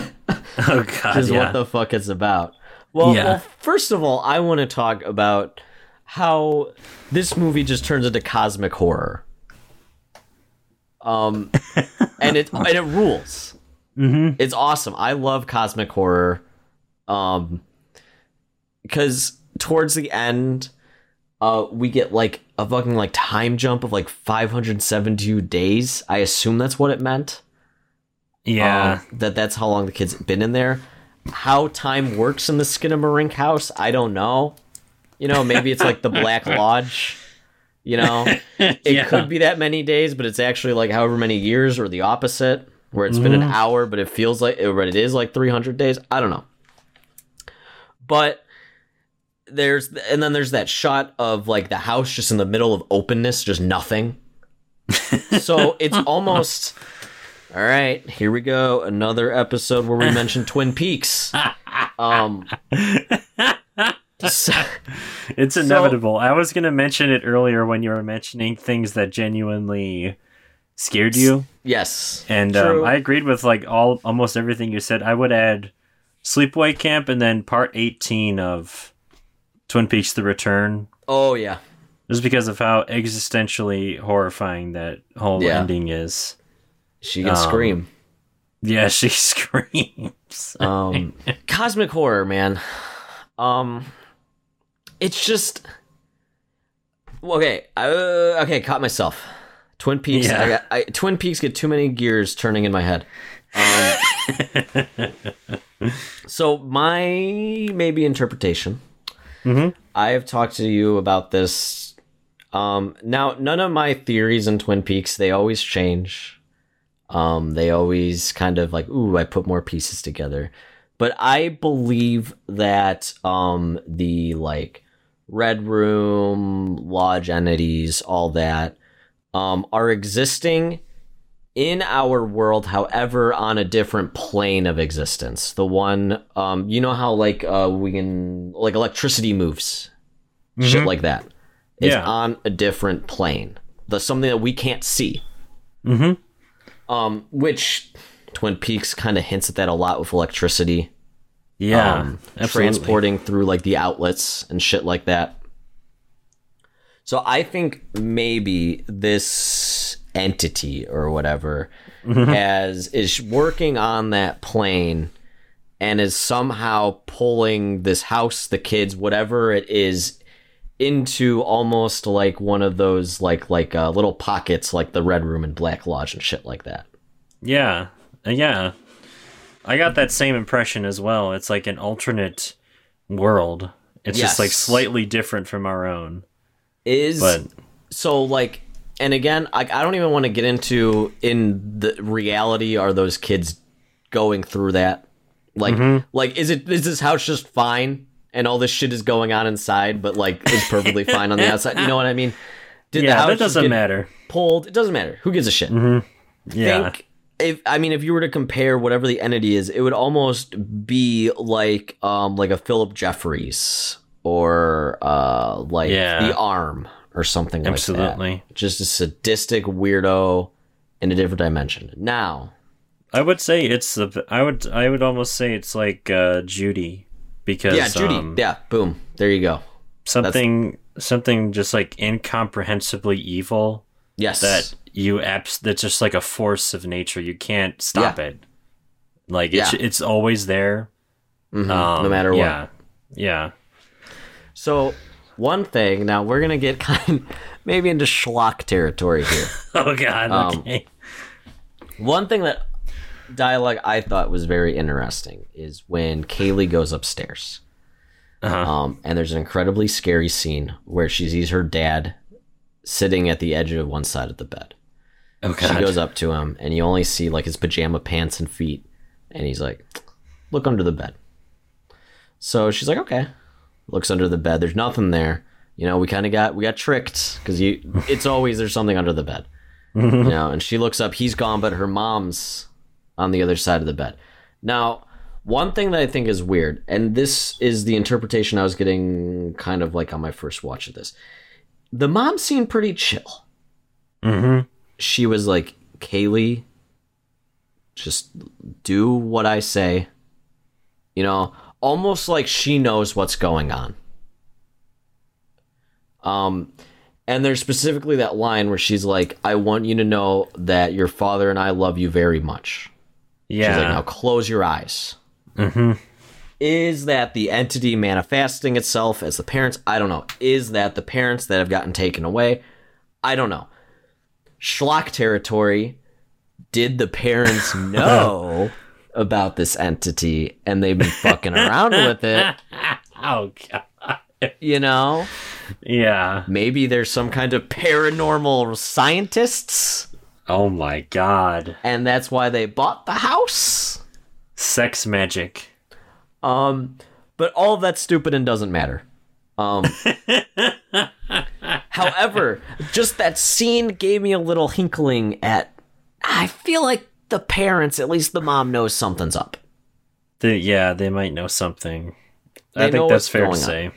Oh god, is yeah, what the fuck it's about. Well, Yeah. well, first of all, I want to talk about how this movie just turns into cosmic horror. Um, and it and it rules. Mhm. It's awesome. I love cosmic horror. Um, because towards the end, uh, we get like a fucking like time jump of like 572 days. I assume that's what it meant. yeah, Um, that that's how long the kid's been in there. How time works in the Skinamarink house, I don't know. You know, maybe it's like the Black Lodge. You know, it Yeah. could be that many days, but it's actually like however many years, or the opposite, where it's been an Mm-hmm. hour, but it feels like, but it is like 300 days. I don't know. But there's, and then there's that shot of like the house just in the middle of openness, just nothing. so it's almost all right. Here we go. Another episode where we mention Twin Peaks. Um, so- it's inevitable. I was gonna mention it earlier when you were mentioning things that genuinely scared you, yes, and um, I agreed with like all almost everything you said. I would add Sleepaway Camp and then part eighteen of Twin Peaks: The Return. oh yeah, Just because of how existentially horrifying that whole Yeah. ending is. she can Um, scream. Yeah, she screams. Um, cosmic horror, man. Um, it's just okay. Uh, okay, caught myself. Twin Peaks. Yeah. I got, I, Twin Peaks get too many gears turning in my head. Um, so my maybe interpretation. Mhm. I have talked to you about this. Um, now, none of my theories in Twin Peaks they always change. Um, they always kind of like, ooh, I put more pieces together. But I believe that um, the like red room, lodge entities, all that, um, are existing in our world, however, on a different plane of existence. The one, um, you know how like uh, we can like electricity moves, shit Mhm. like that. It's Yeah. on a different plane. The something that we can't see. hmm Um, which Twin Peaks kind of hints at that a lot with electricity. Yeah, um, transporting through like the outlets and shit like that. So I think maybe this entity or whatever has is working on that plane and is somehow pulling this house, the kids, whatever it is, into almost like one of those like like uh, little pockets, like the Red Room and Black Lodge and shit like that. Yeah, Uh, yeah. I got that same impression as well. It's like an alternate world, It's just like slightly different from our own. Is But so like and again I, I don't even want to get into in the reality are those kids going through that like Mm-hmm. like is it is this house just fine and all this shit is going on inside but like it's perfectly fine on the outside you know what i mean did the yeah, house that doesn't get matter. pulled it doesn't matter who gives a shit Yeah. think if I mean if you were to compare whatever the entity is, it would almost be like um like a Phillip Jeffries or uh like Yeah. the arm or something like Absolutely. that. Just a sadistic weirdo in a different dimension. Now, I would say it's the. I would. I would almost say it's like uh, Judy, because yeah, Judy. um, yeah, boom. There you go. something something just like incomprehensibly evil Yes. that you abs. That's just like a force of nature. You can't stop Yeah. it. Like it's Yeah. it's always there. Mhm, Um, no matter what. Yeah. Yeah. So, one thing, now we're going to get kind maybe into schlock territory here. Oh God. Um, Okay. One thing that dialogue I thought was very interesting is when Kaylee goes upstairs. Uh-huh. Um, and there's an incredibly scary scene where she sees her dad sitting at the edge of one side of the bed. Oh She goes up to him, and you only see like his pajama pants and feet, and he's like, "Look under the bed." So she's like, "Okay." Looks under the bed. There's nothing there. You know, we kind of got we got tricked because you. It's always there's something under the bed. you know, and she looks up. He's gone, but her mom's on the other side of the bed. Now, one thing that I think is weird, and this is the interpretation I was getting kind of like on my first watch of this. The mom seemed pretty chill mm-hmm. She was like, Kaylee, just do what I say. You know, almost like she knows what's going on. Um, and there's specifically that line where she's like, I want you to know that your father and I love you very much. Yeah. She's like, now close your eyes. mm-hmm. Is that the entity manifesting itself as the parents? I don't know. Is that the parents that have gotten taken away? I don't know. Schlock territory. Did the parents know about this entity and they've been fucking around with it? Oh God. You know? Yeah. Maybe there's some kind of paranormal scientists Oh my God. and that's why they bought the house. Sex magic. Um, but all of that's stupid and doesn't matter. Um, however, just that scene gave me a little hinkling at. I feel like the parents, at least the mom, knows something's up. Yeah, they might know something. They I think that's fair to going on. say.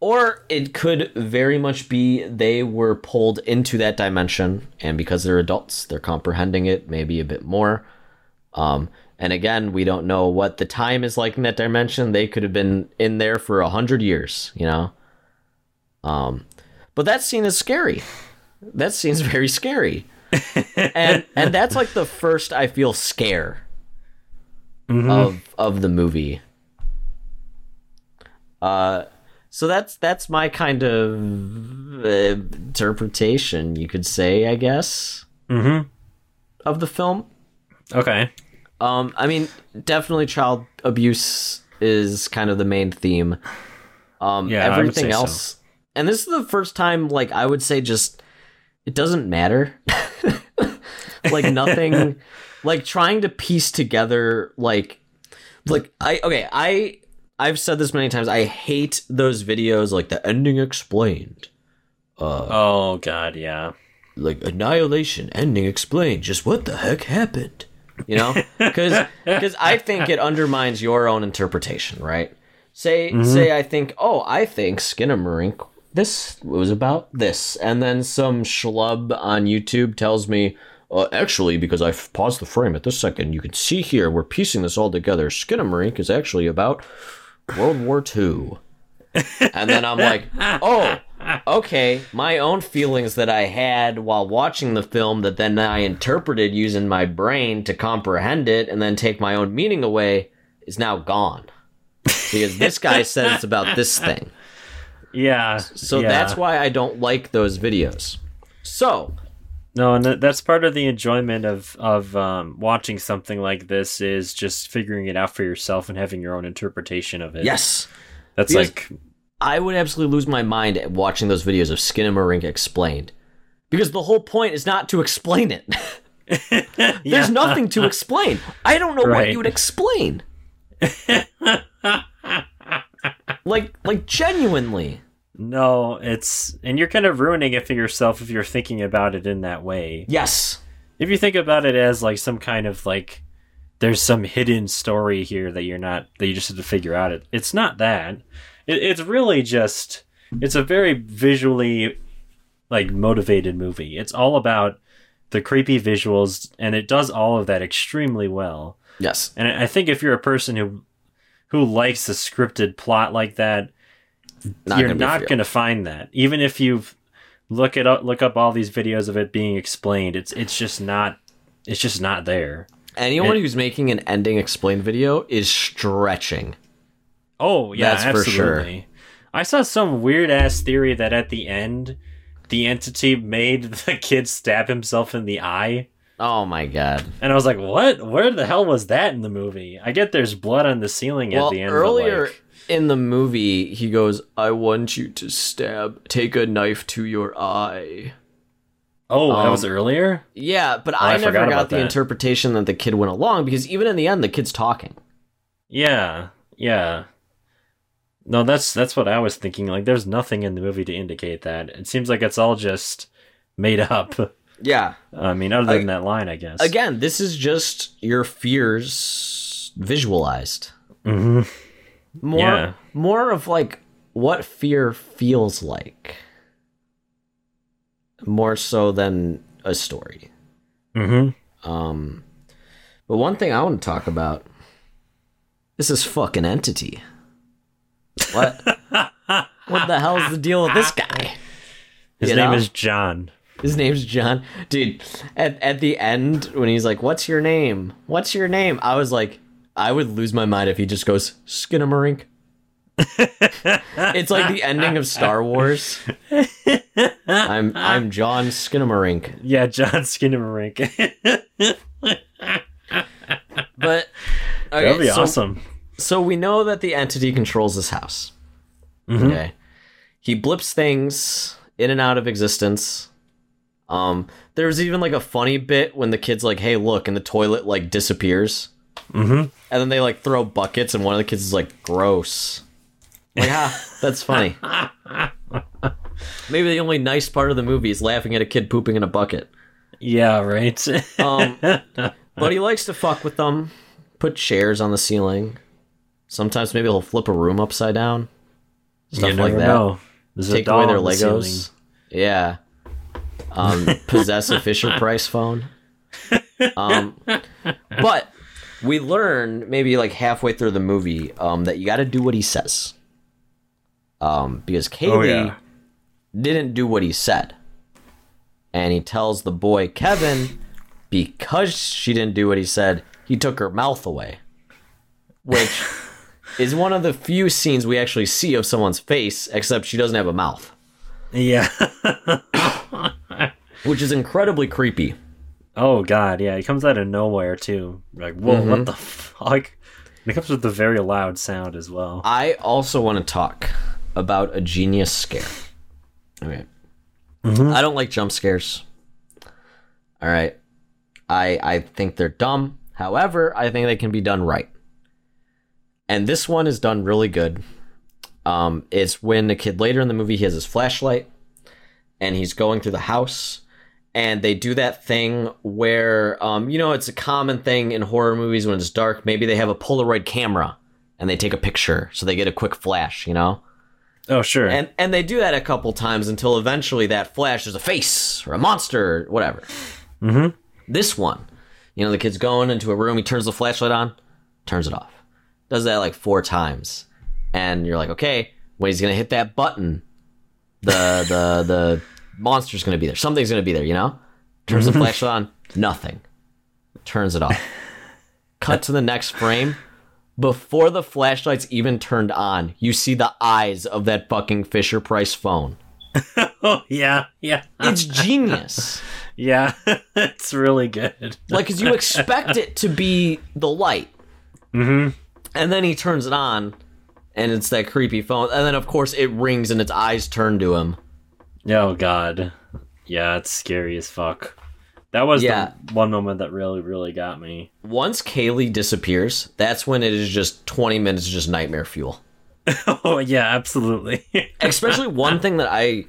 Or it could very much be they were pulled into that dimension, and because they're adults, they're comprehending it maybe a bit more. Um, and again, we don't know what the time is like in that dimension. They could have been in there for a hundred years, you know. Um, but that scene is scary. That scene's very scary, and and that's like the first I feel scare of of the movie. Uh, so that's that's my kind of uh, interpretation, you could say, I guess, Mm-hmm. of the film. Okay. Um, I mean, definitely child abuse is kind of the main theme. Um, Yeah, everything say so. else, and this is the first time, like I would say, just it doesn't matter. like nothing, like trying to piece together, like, like I okay, I I've said this many times. I hate those videos, like the ending explained Oh God, yeah. like annihilation ending explained just what the heck happened you know? Because because i think it undermines your own interpretation right? Say say i think oh i think Skinamarink this was about this. And then some schlub on youtube tells me uh, actually because i paused the frame at this second you can see here we're piecing this all together. Skinamarink is actually about world war ii and then i'm like oh okay, my own feelings that I had while watching the film that then I interpreted using my brain to comprehend it and then take my own meaning away is now gone. Because this guy says it's about this thing. Yeah. So yeah. that's why I don't like those videos. So, No, and that's part of the enjoyment of of um, watching something like this is just figuring it out for yourself and having your own interpretation of it. yes. that's Because- like I would absolutely lose my mind at watching those videos of Skinamarink explained. Because the whole point is not to explain it. There's Yeah. nothing to explain. I don't know what you would explain. like like genuinely. No, it's and you're kind of ruining it for yourself if you're thinking about it in that way. Yes. If you think about it as like some kind of like there's some hidden story here that you're not that you just have to figure out it. It's not that. It, it's really just it's a very visually like motivated movie. It's all about the creepy visuals and it does all of that extremely well. Yes. And I think if you're a person who who likes a scripted plot like that, Not you're gonna not going to find that. Even if you look it up, look up all these videos of it being explained, it's it's just not it's just not there. Anyone it- who's making an ending explained video is stretching. Oh yeah, That's for sure. absolutely. I saw some weird ass theory that at the end, the entity made the kid stab himself in the eye. Oh my god. And I was like, "What? Where the hell was that in the movie?" I get there's blood on the ceiling well, at the end. earlier like- in the movie, he goes, "I want you to stab. Take a knife to your eye." oh, that um, was earlier. Yeah, but Oh, I I, never got the that. interpretation that the kid went along because even in the end, the kid's talking. Yeah, yeah. No, that's that's what I was thinking. Like, there's nothing in the movie to indicate that. It seems like it's all just made up. Yeah. I mean, other than Ag- that line, I guess. Again, this is just your fears visualized. hmm More, Yeah. more of like what fear feels like. More so than a story. hmm Um, but one thing I want to talk about. This is fucking entity. What? what the hell's the deal with this guy? His You name know? is John. His name's John. Dude, at, at the end, when he's like, What's your name? What's your name? I was like, I would lose my mind if he just goes, Skinamarink. it's like the ending of Star Wars. I'm I'm John Skinamarink. Yeah, John Skinamarink. But That'd be so, awesome. So we know that the entity controls this house. Mhm. Okay. He blips things in and out of existence. Um, there's even like a funny bit when the kid's like, "Hey, look," and the toilet like disappears, hmm and then they like throw buckets, and one of the kids is like, "Gross." Like, ah, that's funny. Maybe the only nice part of the movie is laughing at a kid pooping in a bucket. Yeah, right. Um, but he likes to fuck with them, put chairs on the ceiling. Sometimes maybe he'll flip a room upside down. Stuff you like that. know. There's take away their on the. Legos. Yeah. Um, possess a Fisher Price phone. Um, but we learn maybe like halfway through the movie um, that you got to do what he says. Um, because Kaylee Oh, yeah. didn't do what he said, and he tells the boy Kevin because she didn't do what he said, he took her mouth away, which is one of the few scenes we actually see of someone's face, except she doesn't have a mouth Yeah. which is incredibly creepy. oh god, yeah. He comes out of nowhere too. Like, whoa, Mm-hmm. what the fuck? And it comes with a very loud sound as well. I also want to talk about a genius scare. Okay. I don't like jump scares. All right. I I think they're dumb. However, I think they can be done right. And this one is done really good. Um, it's when the kid later in the movie he has his flashlight and he's going through the house and they do that thing where um, you know it's a common thing in horror movies when it's dark maybe they have a polaroid camera and they take a picture so they get a quick flash you know Oh, sure. and and they do that a couple times until eventually that flash is a face or a monster or whatever Mhm. this one you know the kid's going into a room he turns the flashlight on turns it off does that like four times. And you're like okay when he's gonna hit that button the the the monster's gonna be there. Something's gonna be there you know? Turns the flashlight on nothing. Turns it off. Cut to the next frame. Before the flashlight's even turned on you see the eyes of that fucking fisher price phone. Oh, yeah, yeah. it's genius. Yeah. it's really good. like because you expect it to be the light. Hmm and then he turns it on and it's that creepy phone, and then of course it rings and its eyes turn to him. Oh god. Yeah, it's scary as fuck. That was Yeah. the one moment that really, really got me. Once Kaylee disappears, that's when it is just 20 minutes of just nightmare fuel. oh yeah, absolutely. Especially one thing that I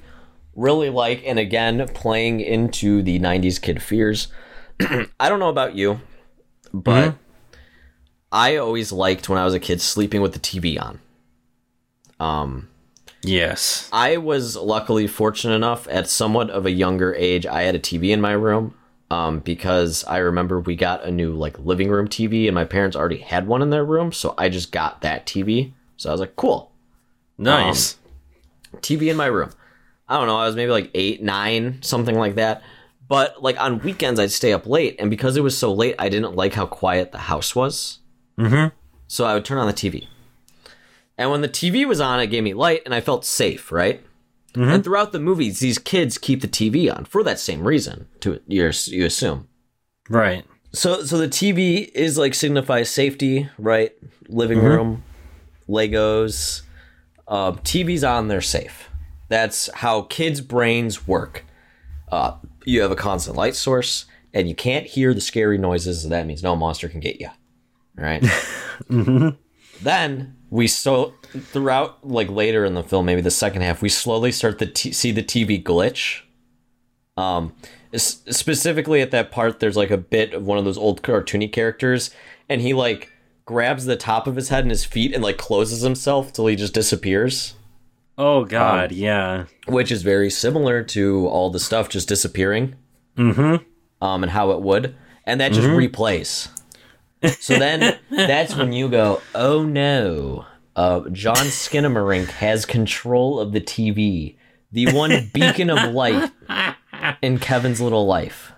really like, and again, playing into the 90s kid fears. I don't know about you, but mm-hmm. I always liked when I was a kid sleeping with the TV on. Um, yes. I was luckily fortunate enough at somewhat of a younger age. I had a TV in my room um, because I remember we got a new like living room TV, and my parents already had one in their room, so I just got that TV. So I was like, cool, Nice. TV in my room. I don't know. I was maybe like eight, nine, something like that. But like on weekends, I'd stay up late, and because it was so late, I didn't like how quiet the house was. Mm-hmm. So I would turn on the TV. And when the TV was on, it gave me light and I felt safe, right? And throughout the movies, these kids keep the TV on for that same reason, to you you assume. Right. So so the TV is like signifies safety, right? Living room, Legos, uh, TV's on, they're safe. That's how kids' brains work. Uh, you have a constant light source, and you can't hear the scary noises. So that means no monster can get you. Right. Then we so throughout like later in the film, maybe the second half, we slowly start to t- see the TV glitch. Um, s- specifically at that part, there's like a bit of one of those old cartoony characters, and he like grabs the top of his head and his feet and like closes himself till he just disappears, Oh god, yeah. which is very similar to all the stuff just disappearing. Mm-hmm. um, and how it would, and that just replays. So then that's when you go, oh no, uh, John Skinamarink has control of the TV, the one beacon of light in Kevin's little life.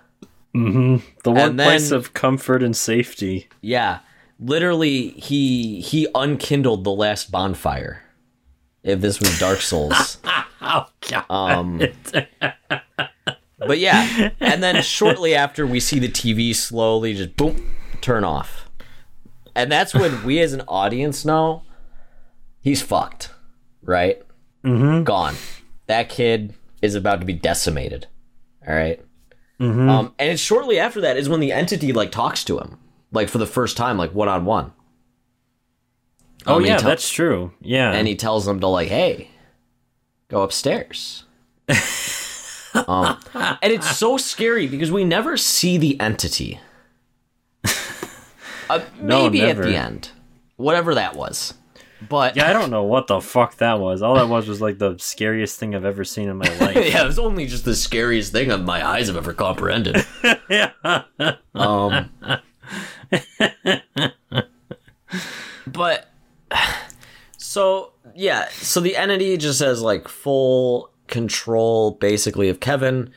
Mm-hmm. The one place of comfort and safety. Yeah, literally, he he unkindled the last bonfire. If this was Dark Souls, Oh god. um, but yeah, and then shortly after, we see the TV slowly just boom turn off, and that's when we as an audience know he's fucked, right? mm-hmm. Gone. That kid is about to be decimated. All right? Mm-hmm. Um, and it's shortly after that is when the entity like talks to him, like for the first time, like one on one. Oh Um, yeah, that's true. Yeah. and he tells him to like, "Hey, go upstairs." um, and it's so scary because we never see the entity. Uh, No, maybe at the end, whatever that was. But yeah, I don't know what the fuck that was. All that was was like the scariest thing I've ever seen in my life. yeah, it was only just the scariest thing that my eyes have ever comprehended. yeah. Um, but so yeah, so the entity just has like full control basically of Kevin,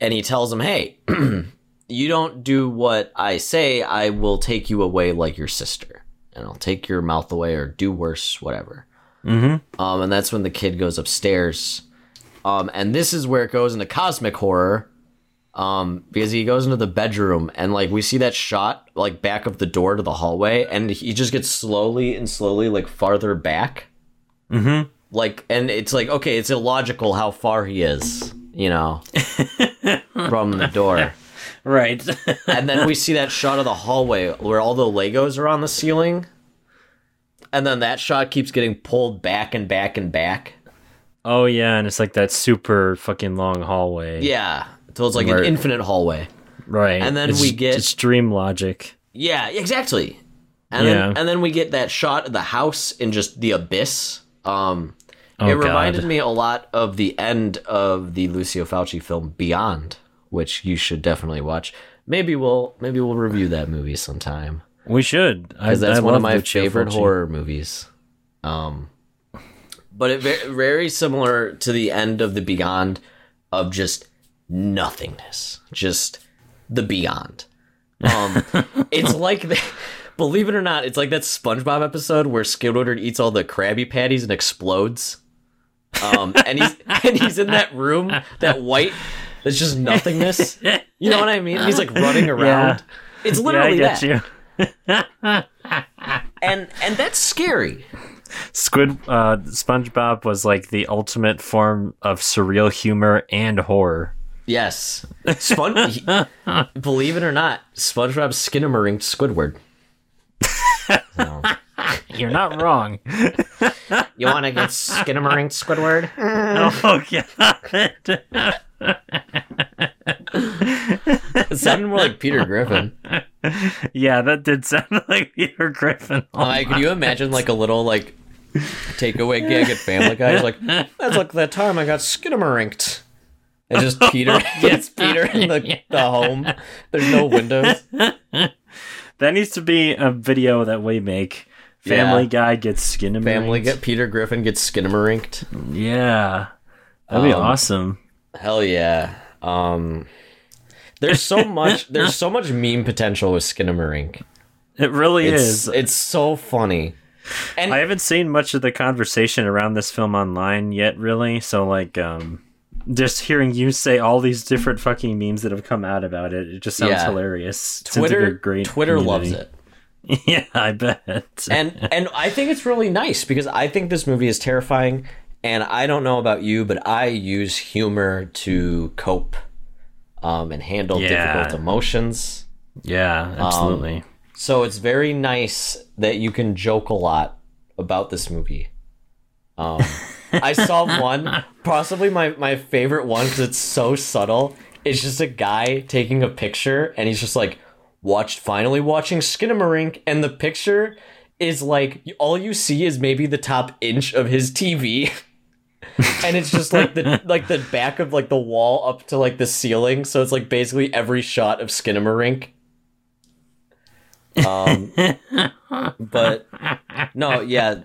and he tells him, "Hey, you don't do what I say, I will take you away like your sister, and I'll take your mouth away or do worse, whatever." Mm-hmm. Um, and that's when the kid goes upstairs. Um, and this is where it goes into cosmic horror. Um, because he goes into the bedroom and like we see that shot like back of the door to the hallway, and he just gets slowly and slowly like farther back. Mm-hmm. Like, and it's like okay, it's illogical how far he is, you know, from the door. Right. And then we see that shot of the hallway where all the Legos are on the ceiling. And then that shot keeps getting pulled back and back and back. oh yeah, and it's like that super fucking long hallway. Yeah. So it's like Where- an infinite hallway. Right. And then It's we get- it's dream logic. Yeah, exactly. And Yeah. then and then we get that shot of the house in just the abyss. Um Oh, it reminded God. me a lot of the end of the Lucio Fulci film Beyond, which you should definitely watch. Maybe we'll maybe we'll review that movie sometime. We should. I, because that's I one of my favorite Fulci. horror movies. Um, but it very, very similar to the end of the Beyond, of just nothingness, just the Beyond. Um, it's like the, believe it or not, it's like that SpongeBob episode where Squidward eats all the Krabby Patties and explodes. Um, and he's and he's in that room, that white, that's just nothingness. You know what I mean? He's like running around. It's Yeah, I literally get that you. and and that's scary Squid uh, SpongeBob was like the ultimate form of surreal humor and horror. Yes. Spon- he- believe it or not, SpongeBob Skinamarink Squidward. So, You're not wrong. you want to get Skinamarink Squidward? oh god. It sounded more like Peter Griffin. yeah, that did sound like Peter Griffin. Oh, Like, can you imagine like a little like takeaway gag at Family Guy? He's like, that's like that time I got Skinamarinked. And just Peter, it's Peter in the, the home. There's no windows. that needs to be a video that we make. Family Yeah. Guy gets skin Family get Peter Griffin gets Skinamarinked. Yeah. That'd be Um, awesome. Hell yeah. Um, there's so much. There's so much meme potential with Skinamarink. It really It's is. it's so funny. And I haven't seen much of the conversation around this film online yet, really. So, like, um, just hearing you say all these different fucking memes that have come out about it, it just sounds Yeah. hilarious. Twitter, great Twitter loves it. Yeah, I bet. and and I think it's really nice because I think this movie is terrifying. And I don't know about you, but I use humor to cope um, and handle Yeah. difficult emotions. yeah, absolutely. So it's very nice that you can joke a lot about this movie. Um, I saw one, possibly my, my favorite one because it's so subtle. It's just a guy taking a picture and he's just like, watched, finally watching Skinamarink. And the picture is like, all you see is maybe the top inch of his TV. and it's just like the like the back of like the wall up to like the ceiling so it's like basically every shot of Skinamarink um, but no, yeah,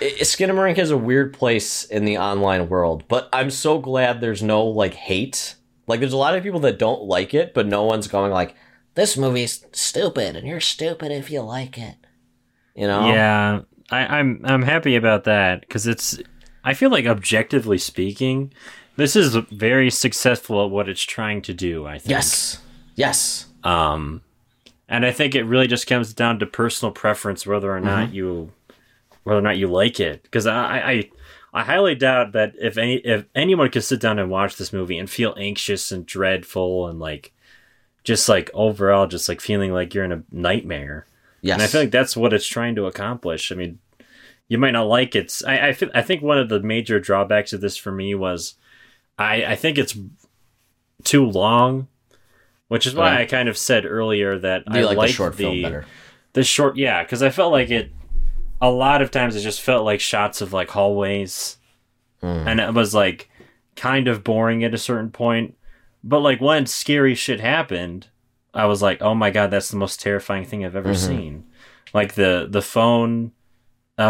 Skinamarink has a weird place in the online world. But I'm so glad there's no like hate. Like, there's a lot of people that don't like it, but no one's going like, "This movie's stupid," and you're stupid if you like it. You know? Yeah, I, I'm I'm happy about that because it's. I feel like objectively speaking, this is very successful at what it's trying to do. I think. Yes. Yes. Um, and I think it really just comes down to personal preference whether or not Mm-hmm. you whether or not you like it. Because I, I I highly doubt that if any if anyone could sit down and watch this movie and feel anxious and dreadful and like just like overall just like feeling like you're in a nightmare. Yes. And I feel like that's what it's trying to accomplish. I mean, you might not like it. I I, feel, I think one of the major drawbacks of this for me was I I think it's too long, which is why Right. I kind of said earlier that you I like the short film better? The short, yeah, because I felt like it. A lot of times, it just felt like shots of like hallways, Hmm. and it was like kind of boring at a certain point. But like when scary shit happened, I was like, "Oh my god, that's the most terrifying thing I've ever Mm-hmm. seen!" Like the the phone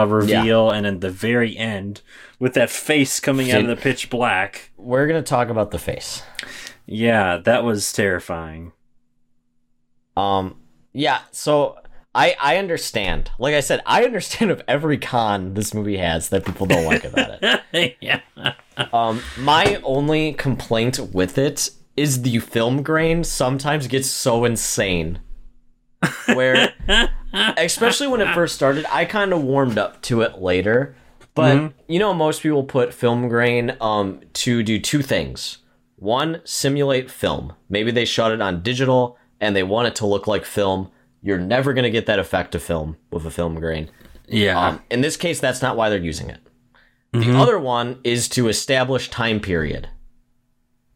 uh, reveal, and then the very end with that face coming out of the pitch black. We're gonna talk about the face. Yeah, that was terrifying. Um, yeah, so I I understand. Like I said, I understand of every con this movie has that people don't like about it. yeah, Um, my only complaint with it is the film grain sometimes gets so insane. Where, especially when it first started, I kind of warmed up to it later. But you know, most people put film grain um to do two things. One, simulate film. Maybe they shot it on digital and they want it to look like film. You're never gonna get that effect of film with a film grain. yeah, Um, in this case, that's not why they're using it. The other one is to establish time period.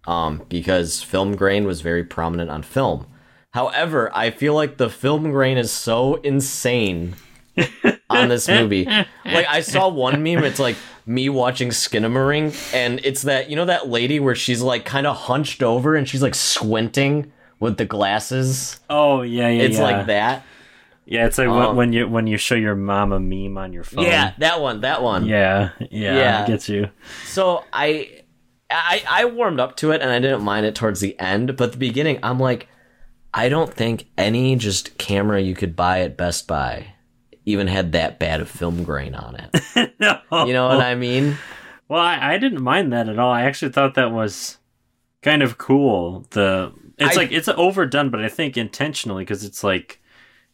Um, because film grain was very prominent on film. However, I feel like the film grain is so insane on this movie. Like I saw one meme, it's like me watching Skinamarink, and it's that you know that lady where she's like kind of hunched over and she's like squinting with the glasses. Oh yeah, yeah. It's yeah. like that. Yeah, it's like when- Um, when you when you show your mom a meme on your phone. Yeah, that one, that one. yeah, yeah. Yeah. I get you. So I, I I warmed up to it and I didn't mind it towards the end, but the beginning I'm like, I don't think any just camera you could buy at Best Buy even had that bad of film grain on it. no. You know what I mean? Well, I, I didn't mind that at all. I actually thought that was kind of cool. The it's I- like it's overdone, but I think intentionally because it's like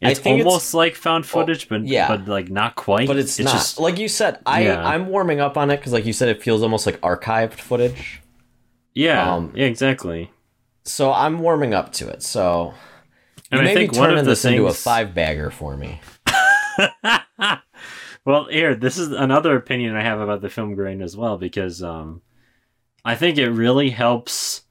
It's think it's- almost like found footage, but yeah. but like not quite. but it's, not just like you said. I Yeah. I'm warming up on it because, like you said, it feels almost like archived footage. yeah, um, yeah, exactly. So I'm warming up to it. So you And I think one turning of the this things, into a five bagger for me. Well, here, this is another opinion I have about the film grain as well, because um, I think it really helps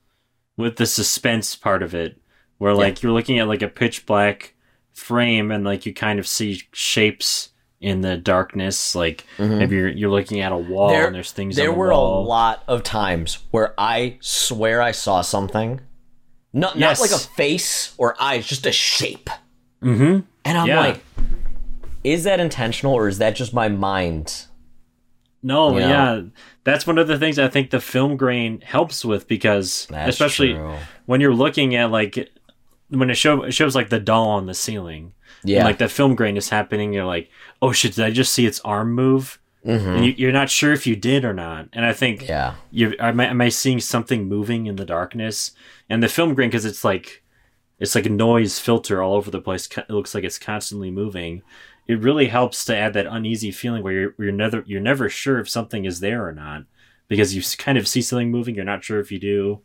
with the suspense part of it, where like you're looking at like a pitch black frame and like you kind of see shapes in the darkness, like maybe you're, you're looking at a wall Mm-hmm. There- and there's things. There the were wall. a lot of times where I swear I saw something, not Yes. not like a face or eyes, just a shape, Mm-hmm. and I'm Yeah. like, is that intentional or is that just my mind? No, You know? yeah, that's one of the things I think the film grain helps with because, That's especially true. when you're looking at like when it show it shows like the doll on the ceiling, Yeah, and like the film grain is happening, you're like, oh shit, did I just see its arm move? Mhm. And you, you're not sure if you did or not. And I think yeah, you am I, am I seeing something moving in the darkness? And the film grain because it's like it's like a noise filter all over the place. It looks like it's constantly moving. It really helps to add that uneasy feeling where you're, you're never you're never sure if something is there or not because you kind of see something moving. You're not sure if you do,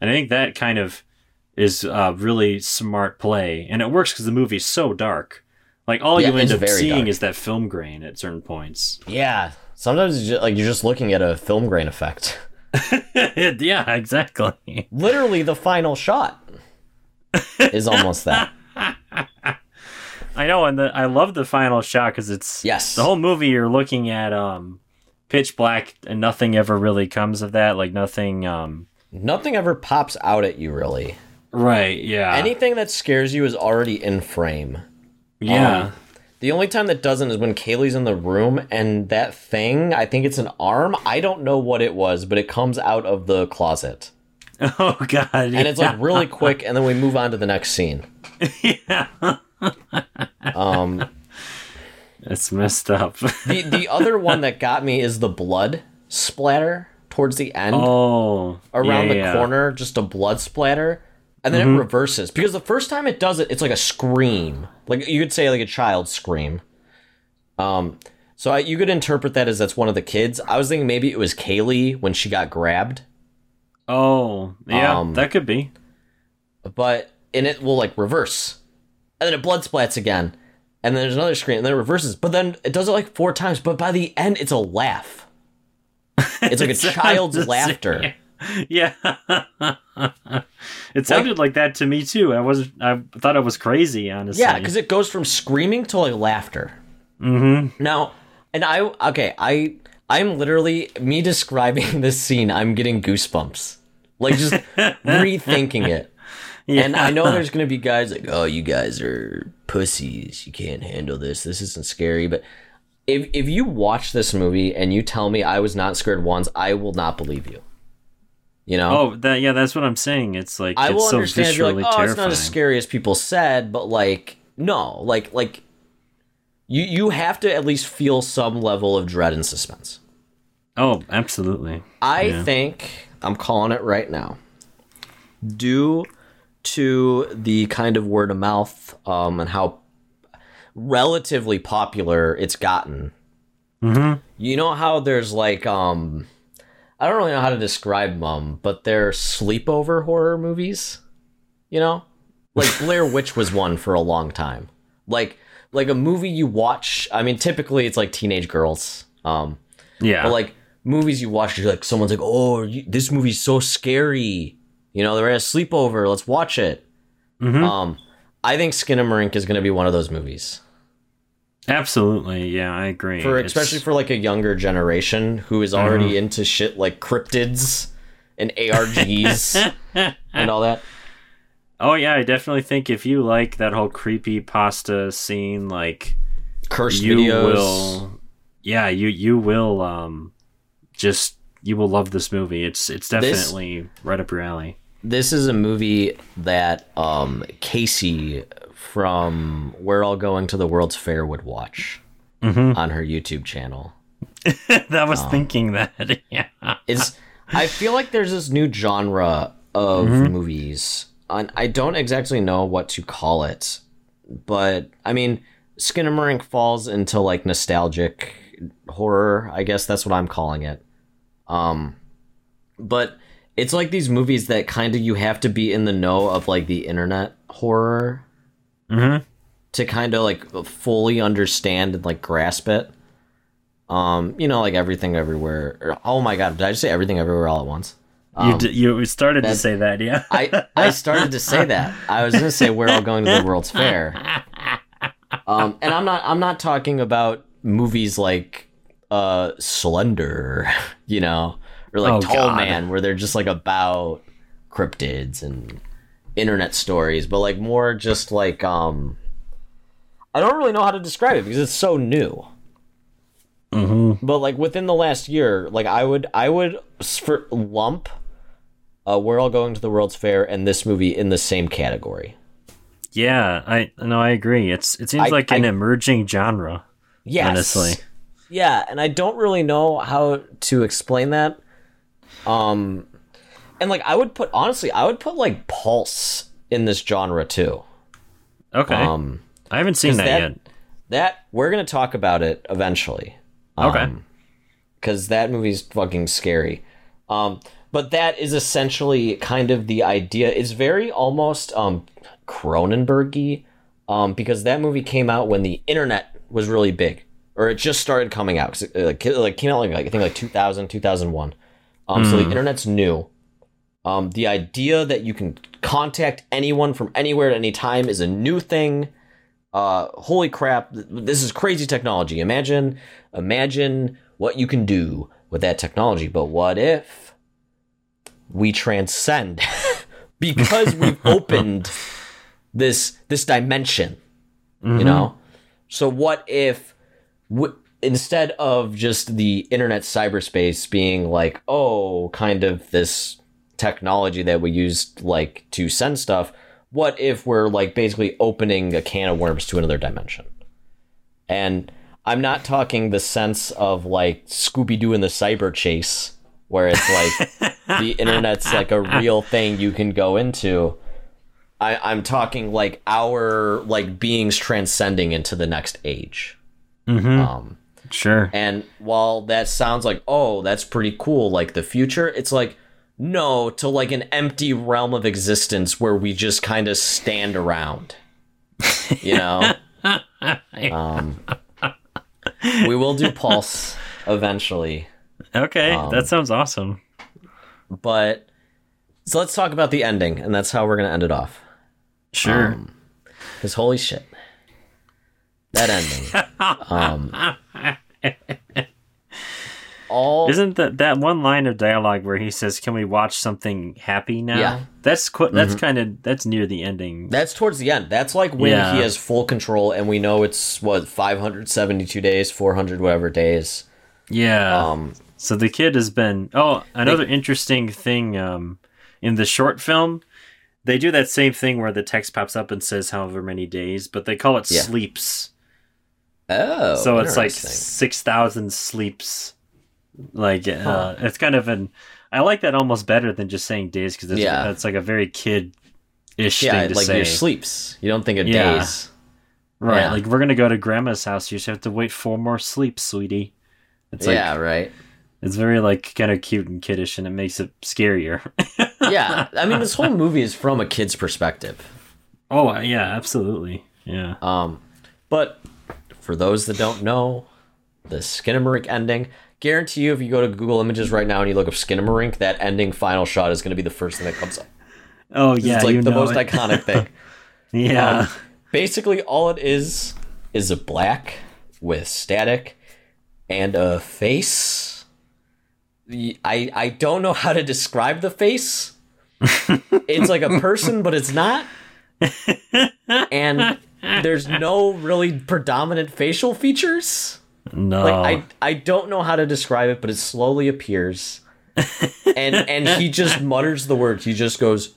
and I think that kind of is uh, really smart play, and it works because the movie's so dark. Like all Yeah, you end up seeing dark. is that film grain at certain points. yeah. Sometimes it's just, like you're just looking at a film grain effect. yeah, exactly. Literally, the final shot is almost that. I know, and the, I love the final shot because it's Yes. the whole movie. You're looking at um, pitch black, and nothing ever really comes of that. Like nothing. Um, Nothing ever pops out at you really. right? Yeah. Anything that scares you is already in frame. Yeah. Um, The only time that doesn't is when Kaylee's in the room and that thing, I think it's an arm. I don't know what it was, but it comes out of the closet. oh god. And it's like really quick, and then we move on to the next scene. yeah. Um, It's messed up. the the other one that got me is the blood splatter towards the end oh. around yeah, the yeah. corner, just a blood splatter. And then it reverses because the first time it does it, it's like a scream, like you could say like a child scream. Um, so I, you could interpret that as that's one of the kids. I was thinking maybe it was Kaylee when she got grabbed, Oh, yeah. Um, that could be. but and it will like reverse, and then it blood splats again, and then there's another scream, and then it reverses, but then it does it like four times, but by the end it's a laugh. It's like a child's laughter. Yeah. it sounded like that to me too. I was I thought it was crazy, honestly. Yeah, because it goes from screaming to like laughter. Mm-hmm. Now, and I okay, I I'm literally me describing this scene. I'm getting goosebumps, like just rethinking it. And I know there's gonna be guys like, "Oh, you guys are pussies. You can't handle this. This isn't scary." But if if you watch this movie and you tell me I was not scared once, I will not believe you. You know. Oh, that yeah, that's what I'm saying. It's like I it's will so understand you're like, oh, terrifying. it's not as scary as people said, but like, no, like, like, you you have to at least feel some level of dread and suspense. Oh, absolutely. I Yeah. think I'm calling it right now. Due to the kind of word of mouth um, and how relatively popular it's gotten. Mm-hmm. You know how there's like um I don't really know how to describe them, but they're sleepover horror movies. You know? Like Blair Witch was one for a long time. Like like a movie you watch, I mean typically it's like teenage girls. Um Yeah. but like movies you watch, you're like someone's like, "Oh, you, this movie's so scary." You know, they're at a sleepover. Let's watch it. Mhm. Um, I think Skinamarink is going to be one of those movies absolutely. Yeah, I agree. for It's- especially for like a younger generation who is already into shit like cryptids and ARGs and all that. Oh yeah, I definitely think if you like that whole creepy pasta scene, like Cursed you videos. will, yeah, you you will um, just you will love this movie. It's it's definitely right up your alley. This is a movie that um, Casey from We're All Going to the World's Fair would watch Mhm. on her YouTube channel. that was Um, thinking that. yeah. It's I feel like there's this new genre of movies, and I don't exactly know what to call it but I mean, Skinamarink falls into like nostalgic horror. I guess that's what I'm calling it. Um, but it's like these movies that kind of you have to be in the know of like the internet horror Mm-hmm. to kind of like fully understand and like grasp it. Um, you know, like everything everywhere. or- Oh my god, did I just say everything everywhere all at once? you d- you started to say that, yeah. I I started to say that. I was gonna say we're all going to the World's Fair. Um, and I'm not I'm not talking about movies like uh Slender, you know, or like Oh, Tall God. Man, where they're just like about cryptids and internet stories, but like more just like um I don't really know how to describe it because it's so new. mm-hmm. But like within the last year, like I would I would for lump uh We're All Going to the World's Fair and this movie in the same category. Yeah, I no, I agree. It's it seems I- like an I- emerging genre. Yes. Honestly. Yeah, and I don't really know how to explain that. Um and like I would put honestly, I would put like Pulse in this genre too. Okay, Um I haven't seen that, that- yet. that we're going to talk about it eventually. Okay. Cuz that movie's fucking scary. Um but that is essentially kind of the idea. It's very almost um Cronenbergy um because that movie came out when the internet was really big or it just started coming out it, like, like came out like, like I think like 2000 2001. Um so the internet's new. Um the idea that you can contact anyone from anywhere at any time is a new thing. Uh holy crap this is crazy technology. Imagine imagine what you can do with that technology but what if we transcend because we've opened this this dimension you know? So what if w- instead of just the internet cyberspace being like oh kind of this technology that we use like to send stuff what if we're like basically opening a can of worms to another dimension and i'm not talking the sense of like scooby-doo and the cyber chase where it's like the internet's like a real thing you can go into I, i'm talking like our like beings transcending into the next age Mm-hmm. um Sure. and while that sounds like, oh, that's pretty cool, like the future, it's like, no, to like an empty realm of existence where we just kind of stand around. You know? um, we will do Pulse eventually. Okay, um, that sounds awesome. But so let's talk about the ending, and that's how we're going to end it off. Sure. Um, Because holy shit. That ending. um, all Isn't that that one line of dialogue where he says, "Can we watch something happy now?" Yeah. That's qu- that's kind of that's near the ending. That's towards the end. That's like when Yeah. he has full control, and we know it's what 572 days, 400 whatever days. yeah. Um, So the kid has been. Oh, another interesting thing. Um, in the short film, they do that same thing where the text pops up and says however many days, but they call it Yeah. sleeps. oh, so it's like six thousand sleeps. Like uh, it's kind of an. I like that almost better than just saying days because it's, Yeah. it's like a very kid ish yeah, thing to like say. your sleeps. You don't think of Yeah. days. Right, Yeah. like we're gonna go to grandma's house. You just have to wait four more sleeps, sweetie. It's like yeah, right. it's very like kind of cute and kiddish, and it makes it scarier. Yeah, I mean, this whole movie is from a kid's perspective. oh yeah, absolutely. Yeah. Um, but for those that don't know, the Skinamarink ending. Guarantee you, if you go to Google Images right now and you look up Skinamarink, that ending final shot is going to be the first thing that comes up. Oh yeah, it's like the most it. iconic thing. yeah. Um, basically, all it is is a black with static and a face. I I don't know how to describe the face. it's like a person, but it's not. And there's no really predominant facial features. No. Like I I don't know how to describe it, but it slowly appears. and and he just mutters the word. He just goes,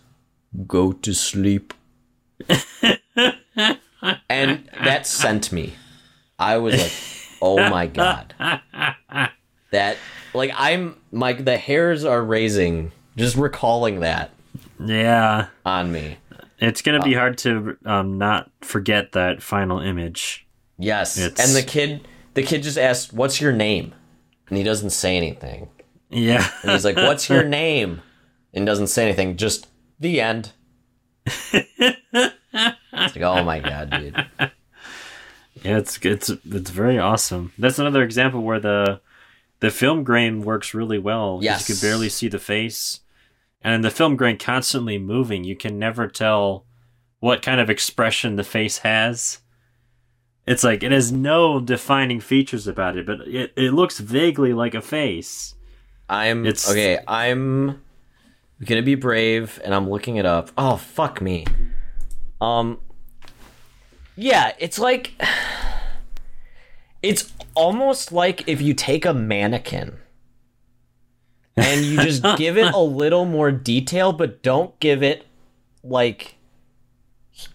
"Go to sleep." and that sent me. I was like, "Oh my god." That like I'm my the hairs are raising just recalling that yeah. on me. It's gonna be hard to um, not forget that final image. Yes. It's- And the kid the kid just asked, "What's your name?" And he doesn't say anything. Yeah, And he's like, "What's your name?" And doesn't say anything. Just the end. it's like, oh my god, dude. yeah, it's it's it's very awesome. That's another example where the the film grain works really well. Yes. you can barely see the face, and the film grain constantly moving. You can never tell what kind of expression the face has. It's like it has no defining features about it, but it, it looks vaguely like a face. I'm It's- okay. I'm gonna be brave, and I'm looking it up. Oh fuck me. Um. Yeah, it's like it's almost like if you take a mannequin and you just give it a little more detail, but don't give it like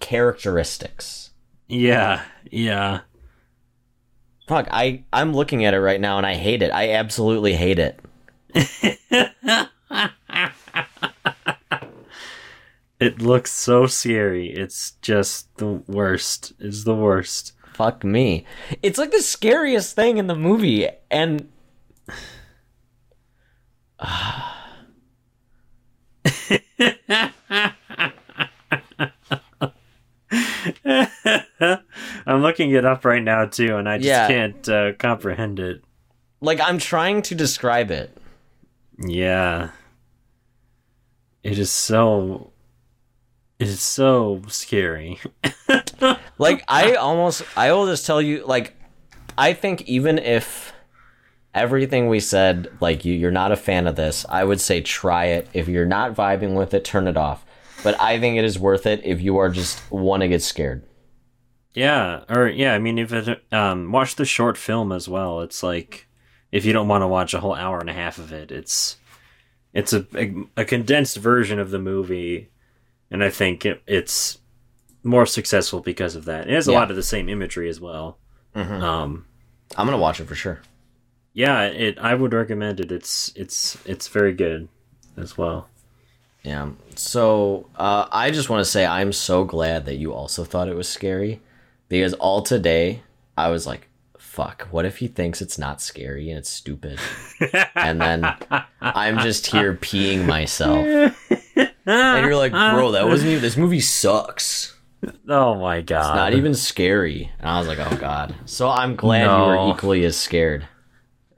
characteristics. Yeah, yeah. Fuck, I I'm looking at it right now and I hate it. I absolutely hate it. It looks so scary. It's just the worst. It's the worst. Fuck me. It's like the scariest thing in the movie, and I'm looking it up right now too, and I just Yeah. can't uh, comprehend it. like I'm trying to describe it. Yeah, it is so. It is so scary. Like I almost, I will just tell you, like I think even if everything we said, like you, you're not a fan of this, I would say try it. If you're not vibing with it, turn it off. But I think it is worth it if you are just want to get scared. Yeah, or yeah, I mean, if it um, watch the short film as well. It's like if you don't want to watch a whole hour and a half of it, it's it's a a, a condensed version of the movie, and I think it, it's more successful because of that. It has a Yeah. lot of the same imagery as well. Um, I'm gonna watch it for sure. yeah, it I would recommend it. It's it's it's very good as well. Yeah. So uh, I just want to say I'm so glad that you also thought it was scary, because all today I was like, "Fuck! What if he thinks it's not scary and it's stupid?" and then I'm just here peeing myself, and you're like, "Bro, that wasn't even. This movie sucks. Oh my god! It's not even scary." And I was like, "Oh god." So I'm glad you were equally as scared.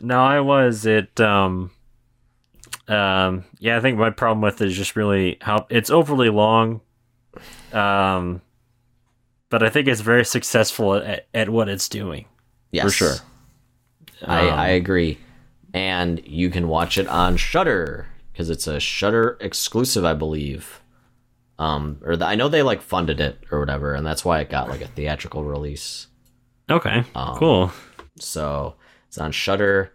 No, I was. It um um yeah, I think my problem with it is just really how it's overly long. Um but I think it's very successful at, at what it's doing. Yes, for sure. I, Um, I agree. And you can watch it on Shudder because it's a Shudder exclusive, I believe. Um, or the, I know they like funded it or whatever, and that's why it got like a theatrical release. Okay. Um, cool. So it's on Shudder.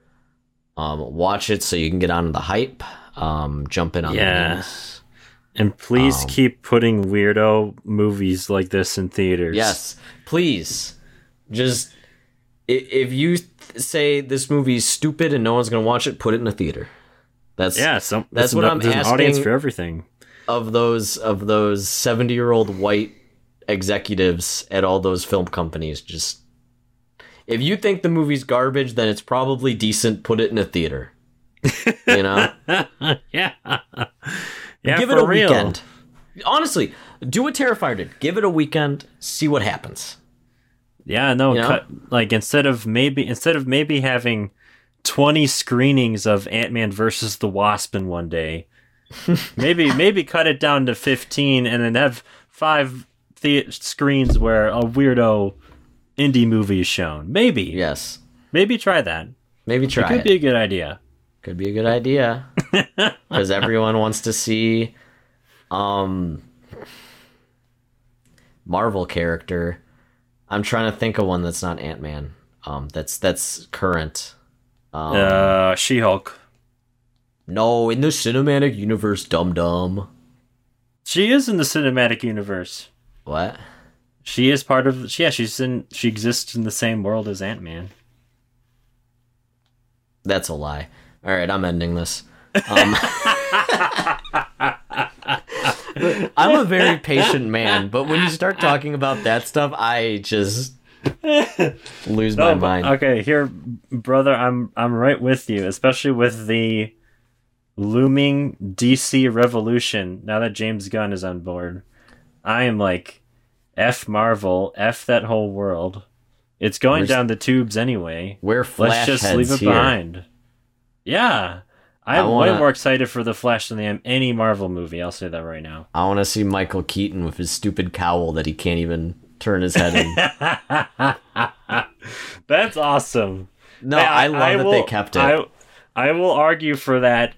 Um, watch it so you can get on the hype. Um, jump in on Yeah. the news. And please um, keep putting weirdo movies like this in theaters. Yes, please. Just if you say this movie's stupid and no one's gonna watch it, put it in a theater. That's Yeah, some, That's what an- I'm an audience for everything. of those of those 70 year old white executives at all those film companies just if you think the movie's garbage then it's probably decent put it in a theater you know yeah. Yeah, give it a real. weekend honestly do what terrifier did give it a weekend see what happens Yeah, no, You know? cut like instead of maybe instead of maybe having twenty screenings of Ant Man versus the Wasp in one day, maybe maybe cut it down to fifteen and then have five the- screens where a weirdo indie movie is shown. Maybe, yes maybe try that. maybe try Could it could be a good idea. could be a good idea because everyone wants to see um marvel character i'm trying to think of one that's not ant-man um that's that's current um Uh, She Hulk. no in the cinematic universe dum dum She is in the cinematic universe. what She is part of. Yeah, she's in. She exists in the same world as Ant Man. that's a lie all right i'm ending this um I'm a very patient man, but when you start talking about that stuff, I just lose my No, but- mind. Okay, here, brother, I'm I'm right with you, especially with the looming DC revolution. Now that James Gunn is on board, I am like, f Marvel, f that whole world. It's going Where's- down the tubes anyway. We're flash Let's just leave it here. behind. Yeah, I'm wanna- way more excited for the Flash than I am any Marvel movie. I'll say that right now. I want to see Michael Keaton with his stupid cowl that he can't even turn his head in. That's awesome. No, Hey, I, love that they kept it. I, I will argue for that.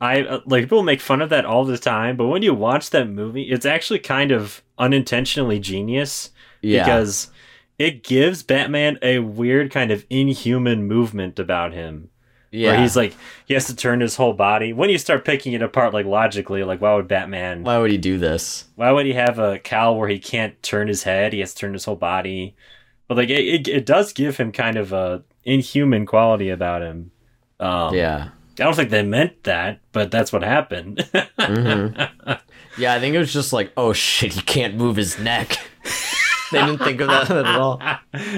I uh, like people make fun of that all the time, but when you watch that movie, it's actually kind of unintentionally genius yeah, because it gives Batman a weird kind of inhuman movement about him. Yeah. Where he's like he has to turn his whole body. When you start picking it apart like logically, like why would Batman Why would he do this? why would he have a cowl where he can't turn his head? He has to turn his whole body. But like it, it, it does give him kind of a inhuman quality about him. Um, Yeah. I don't think they meant that, but that's what happened. hmm Yeah, I think it was just like, oh shit, he can't move his neck. they didn't think of that at all.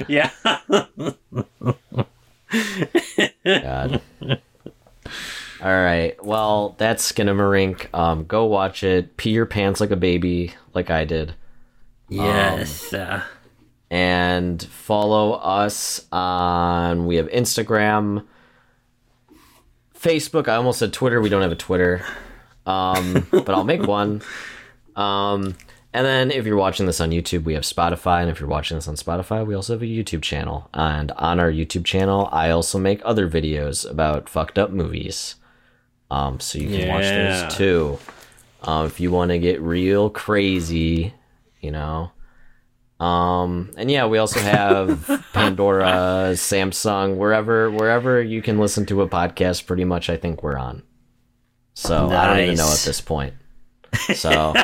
yeah. God. All right. Well, that's Skinamarink. Um, go watch it. Pee your pants like a baby, like I did. yes. uh, and follow us on we have Instagram, Facebook. I almost said Twitter. We don't have a Twitter, um, but I'll make one. Um, and then if you're watching this on YouTube, we have Spotify, and if you're watching this on Spotify, we also have a YouTube channel. And on our YouTube channel, I also make other videos about fucked up movies. Um, so you can watch those too. Um, if you want to get real crazy, you know. Um, and yeah, we also have Pandora, Samsung, wherever wherever you can listen to a podcast. Pretty much, I think we're on. So I don't even know at this point. So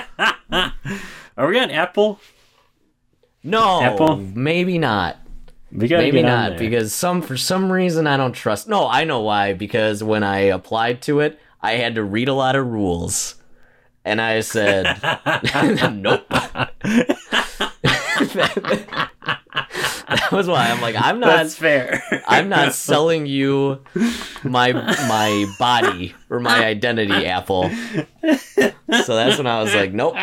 Are we on Apple? no, Apple? maybe not. Maybe not because some for some reason I don't trust. No, I know why. Because when I applied to it, I had to read a lot of rules, and I said, "Nope." that was why I'm like, I'm not. that's fair. I'm not selling you my my body or my identity, Apple. So that's when I was like, nope.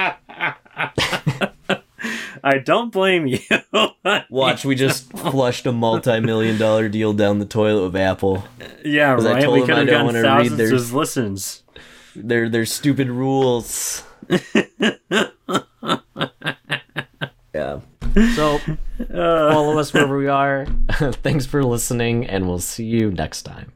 I don't blame you. Watch, we just flushed a multi-million dollar deal down the toilet with Apple. yeah, I right. told We him could I have don't gotten wanna read thousands their- of listens. They're they're stupid rules. yeah. So Uh, follow us wherever we are. Thanks for listening, and we'll see you next time.